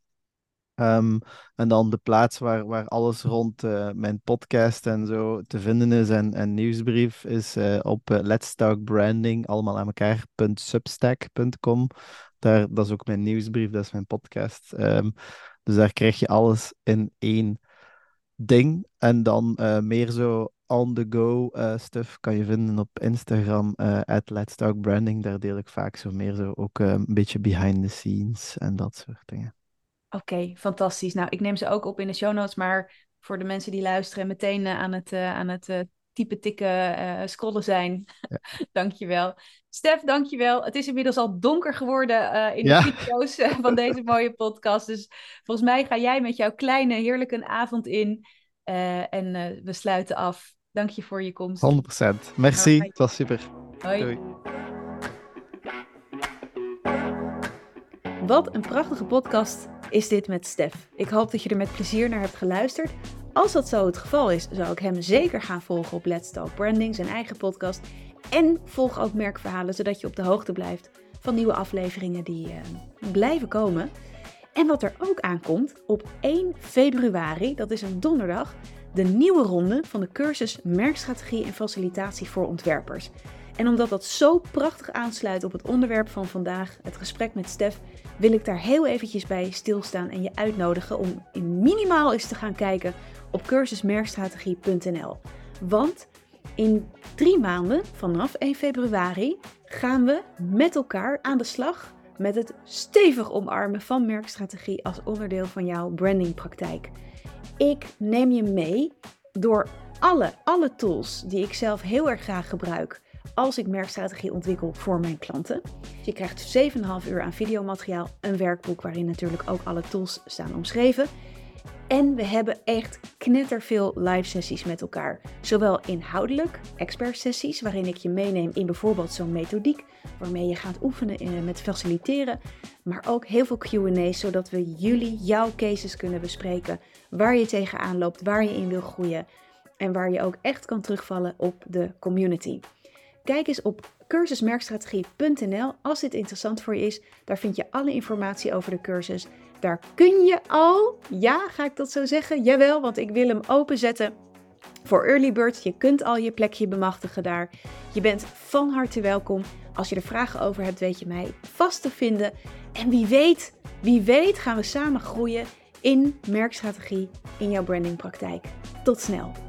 S1: Um, en dan de plaats waar, waar alles rond mijn podcast en zo te vinden is en, en nieuwsbrief is op Let's Talk Branding, allemaal aan elkaar, .substack.com. Daar, dat is ook mijn nieuwsbrief, dat is mijn podcast. Um, dus daar krijg je alles in één ding. En dan uh, meer zo on-the-go uh, stuff kan je vinden op Instagram, uh, at Let's Talk Branding. Daar deel ik vaak zo meer zo ook een beetje behind the scenes en dat soort dingen.
S2: Oké, fantastisch. Nou, ik neem ze ook op in de show notes, maar voor de mensen die luisteren, meteen aan het, aan het type tikken, uh, scrollen zijn. Ja. dankjewel. Stef, dankjewel. Het is inmiddels al donker geworden uh, in de video's van deze mooie podcast. Dus volgens mij ga jij met jouw kleine heerlijke avond in. en we sluiten af. Dank je voor je komst.
S1: 100%. Merci, het was super.
S2: Hoi. Doei. Wat een prachtige podcast is dit met Stef. Ik hoop dat je er met plezier naar hebt geluisterd. Als dat zo het geval is, zou ik hem zeker gaan volgen op Let's Talk Branding, zijn eigen podcast. En volg ook merkverhalen, zodat je op de hoogte blijft van nieuwe afleveringen die uh, blijven komen. En wat er ook aankomt, op 1 februari, dat is een donderdag, de nieuwe ronde van de cursus Merkstrategie en Facilitatie voor Ontwerpers. En omdat dat zo prachtig aansluit op het onderwerp van vandaag, het gesprek met Stef, wil ik daar heel eventjes bij stilstaan en je uitnodigen om minimaal eens te gaan kijken op cursusmerkstrategie.nl. Want in drie maanden, vanaf 1 februari, gaan we met elkaar aan de slag met het stevig omarmen van merkstrategie als onderdeel van jouw brandingpraktijk. Ik neem je mee door alle, alle tools die ik zelf heel erg graag gebruik als ik merkstrategie ontwikkel voor mijn klanten. Je krijgt 7,5 uur aan videomateriaal, een werkboek waarin natuurlijk ook alle tools staan omschreven. En we hebben echt knetterveel live sessies met elkaar. Zowel inhoudelijk, expert sessies, waarin ik je meeneem in bijvoorbeeld zo'n methodiek, waarmee je gaat oefenen met faciliteren. Maar ook heel veel QA's, zodat we jullie, jouw cases kunnen bespreken. Waar je tegenaan loopt, waar je in wil groeien. En waar je ook echt kan terugvallen op de community. Kijk eens op cursusmerkstrategie.nl als dit interessant voor je is. Daar vind je alle informatie over de cursus. Daar kun je al, ja, ga ik dat zo zeggen? Jawel, want ik wil hem openzetten voor Early Bird. Je kunt al je plekje bemachtigen daar. Je bent van harte welkom. Als je er vragen over hebt, weet je mij vast te vinden. En wie weet, wie weet gaan we samen groeien in merkstrategie in jouw brandingpraktijk. Tot snel.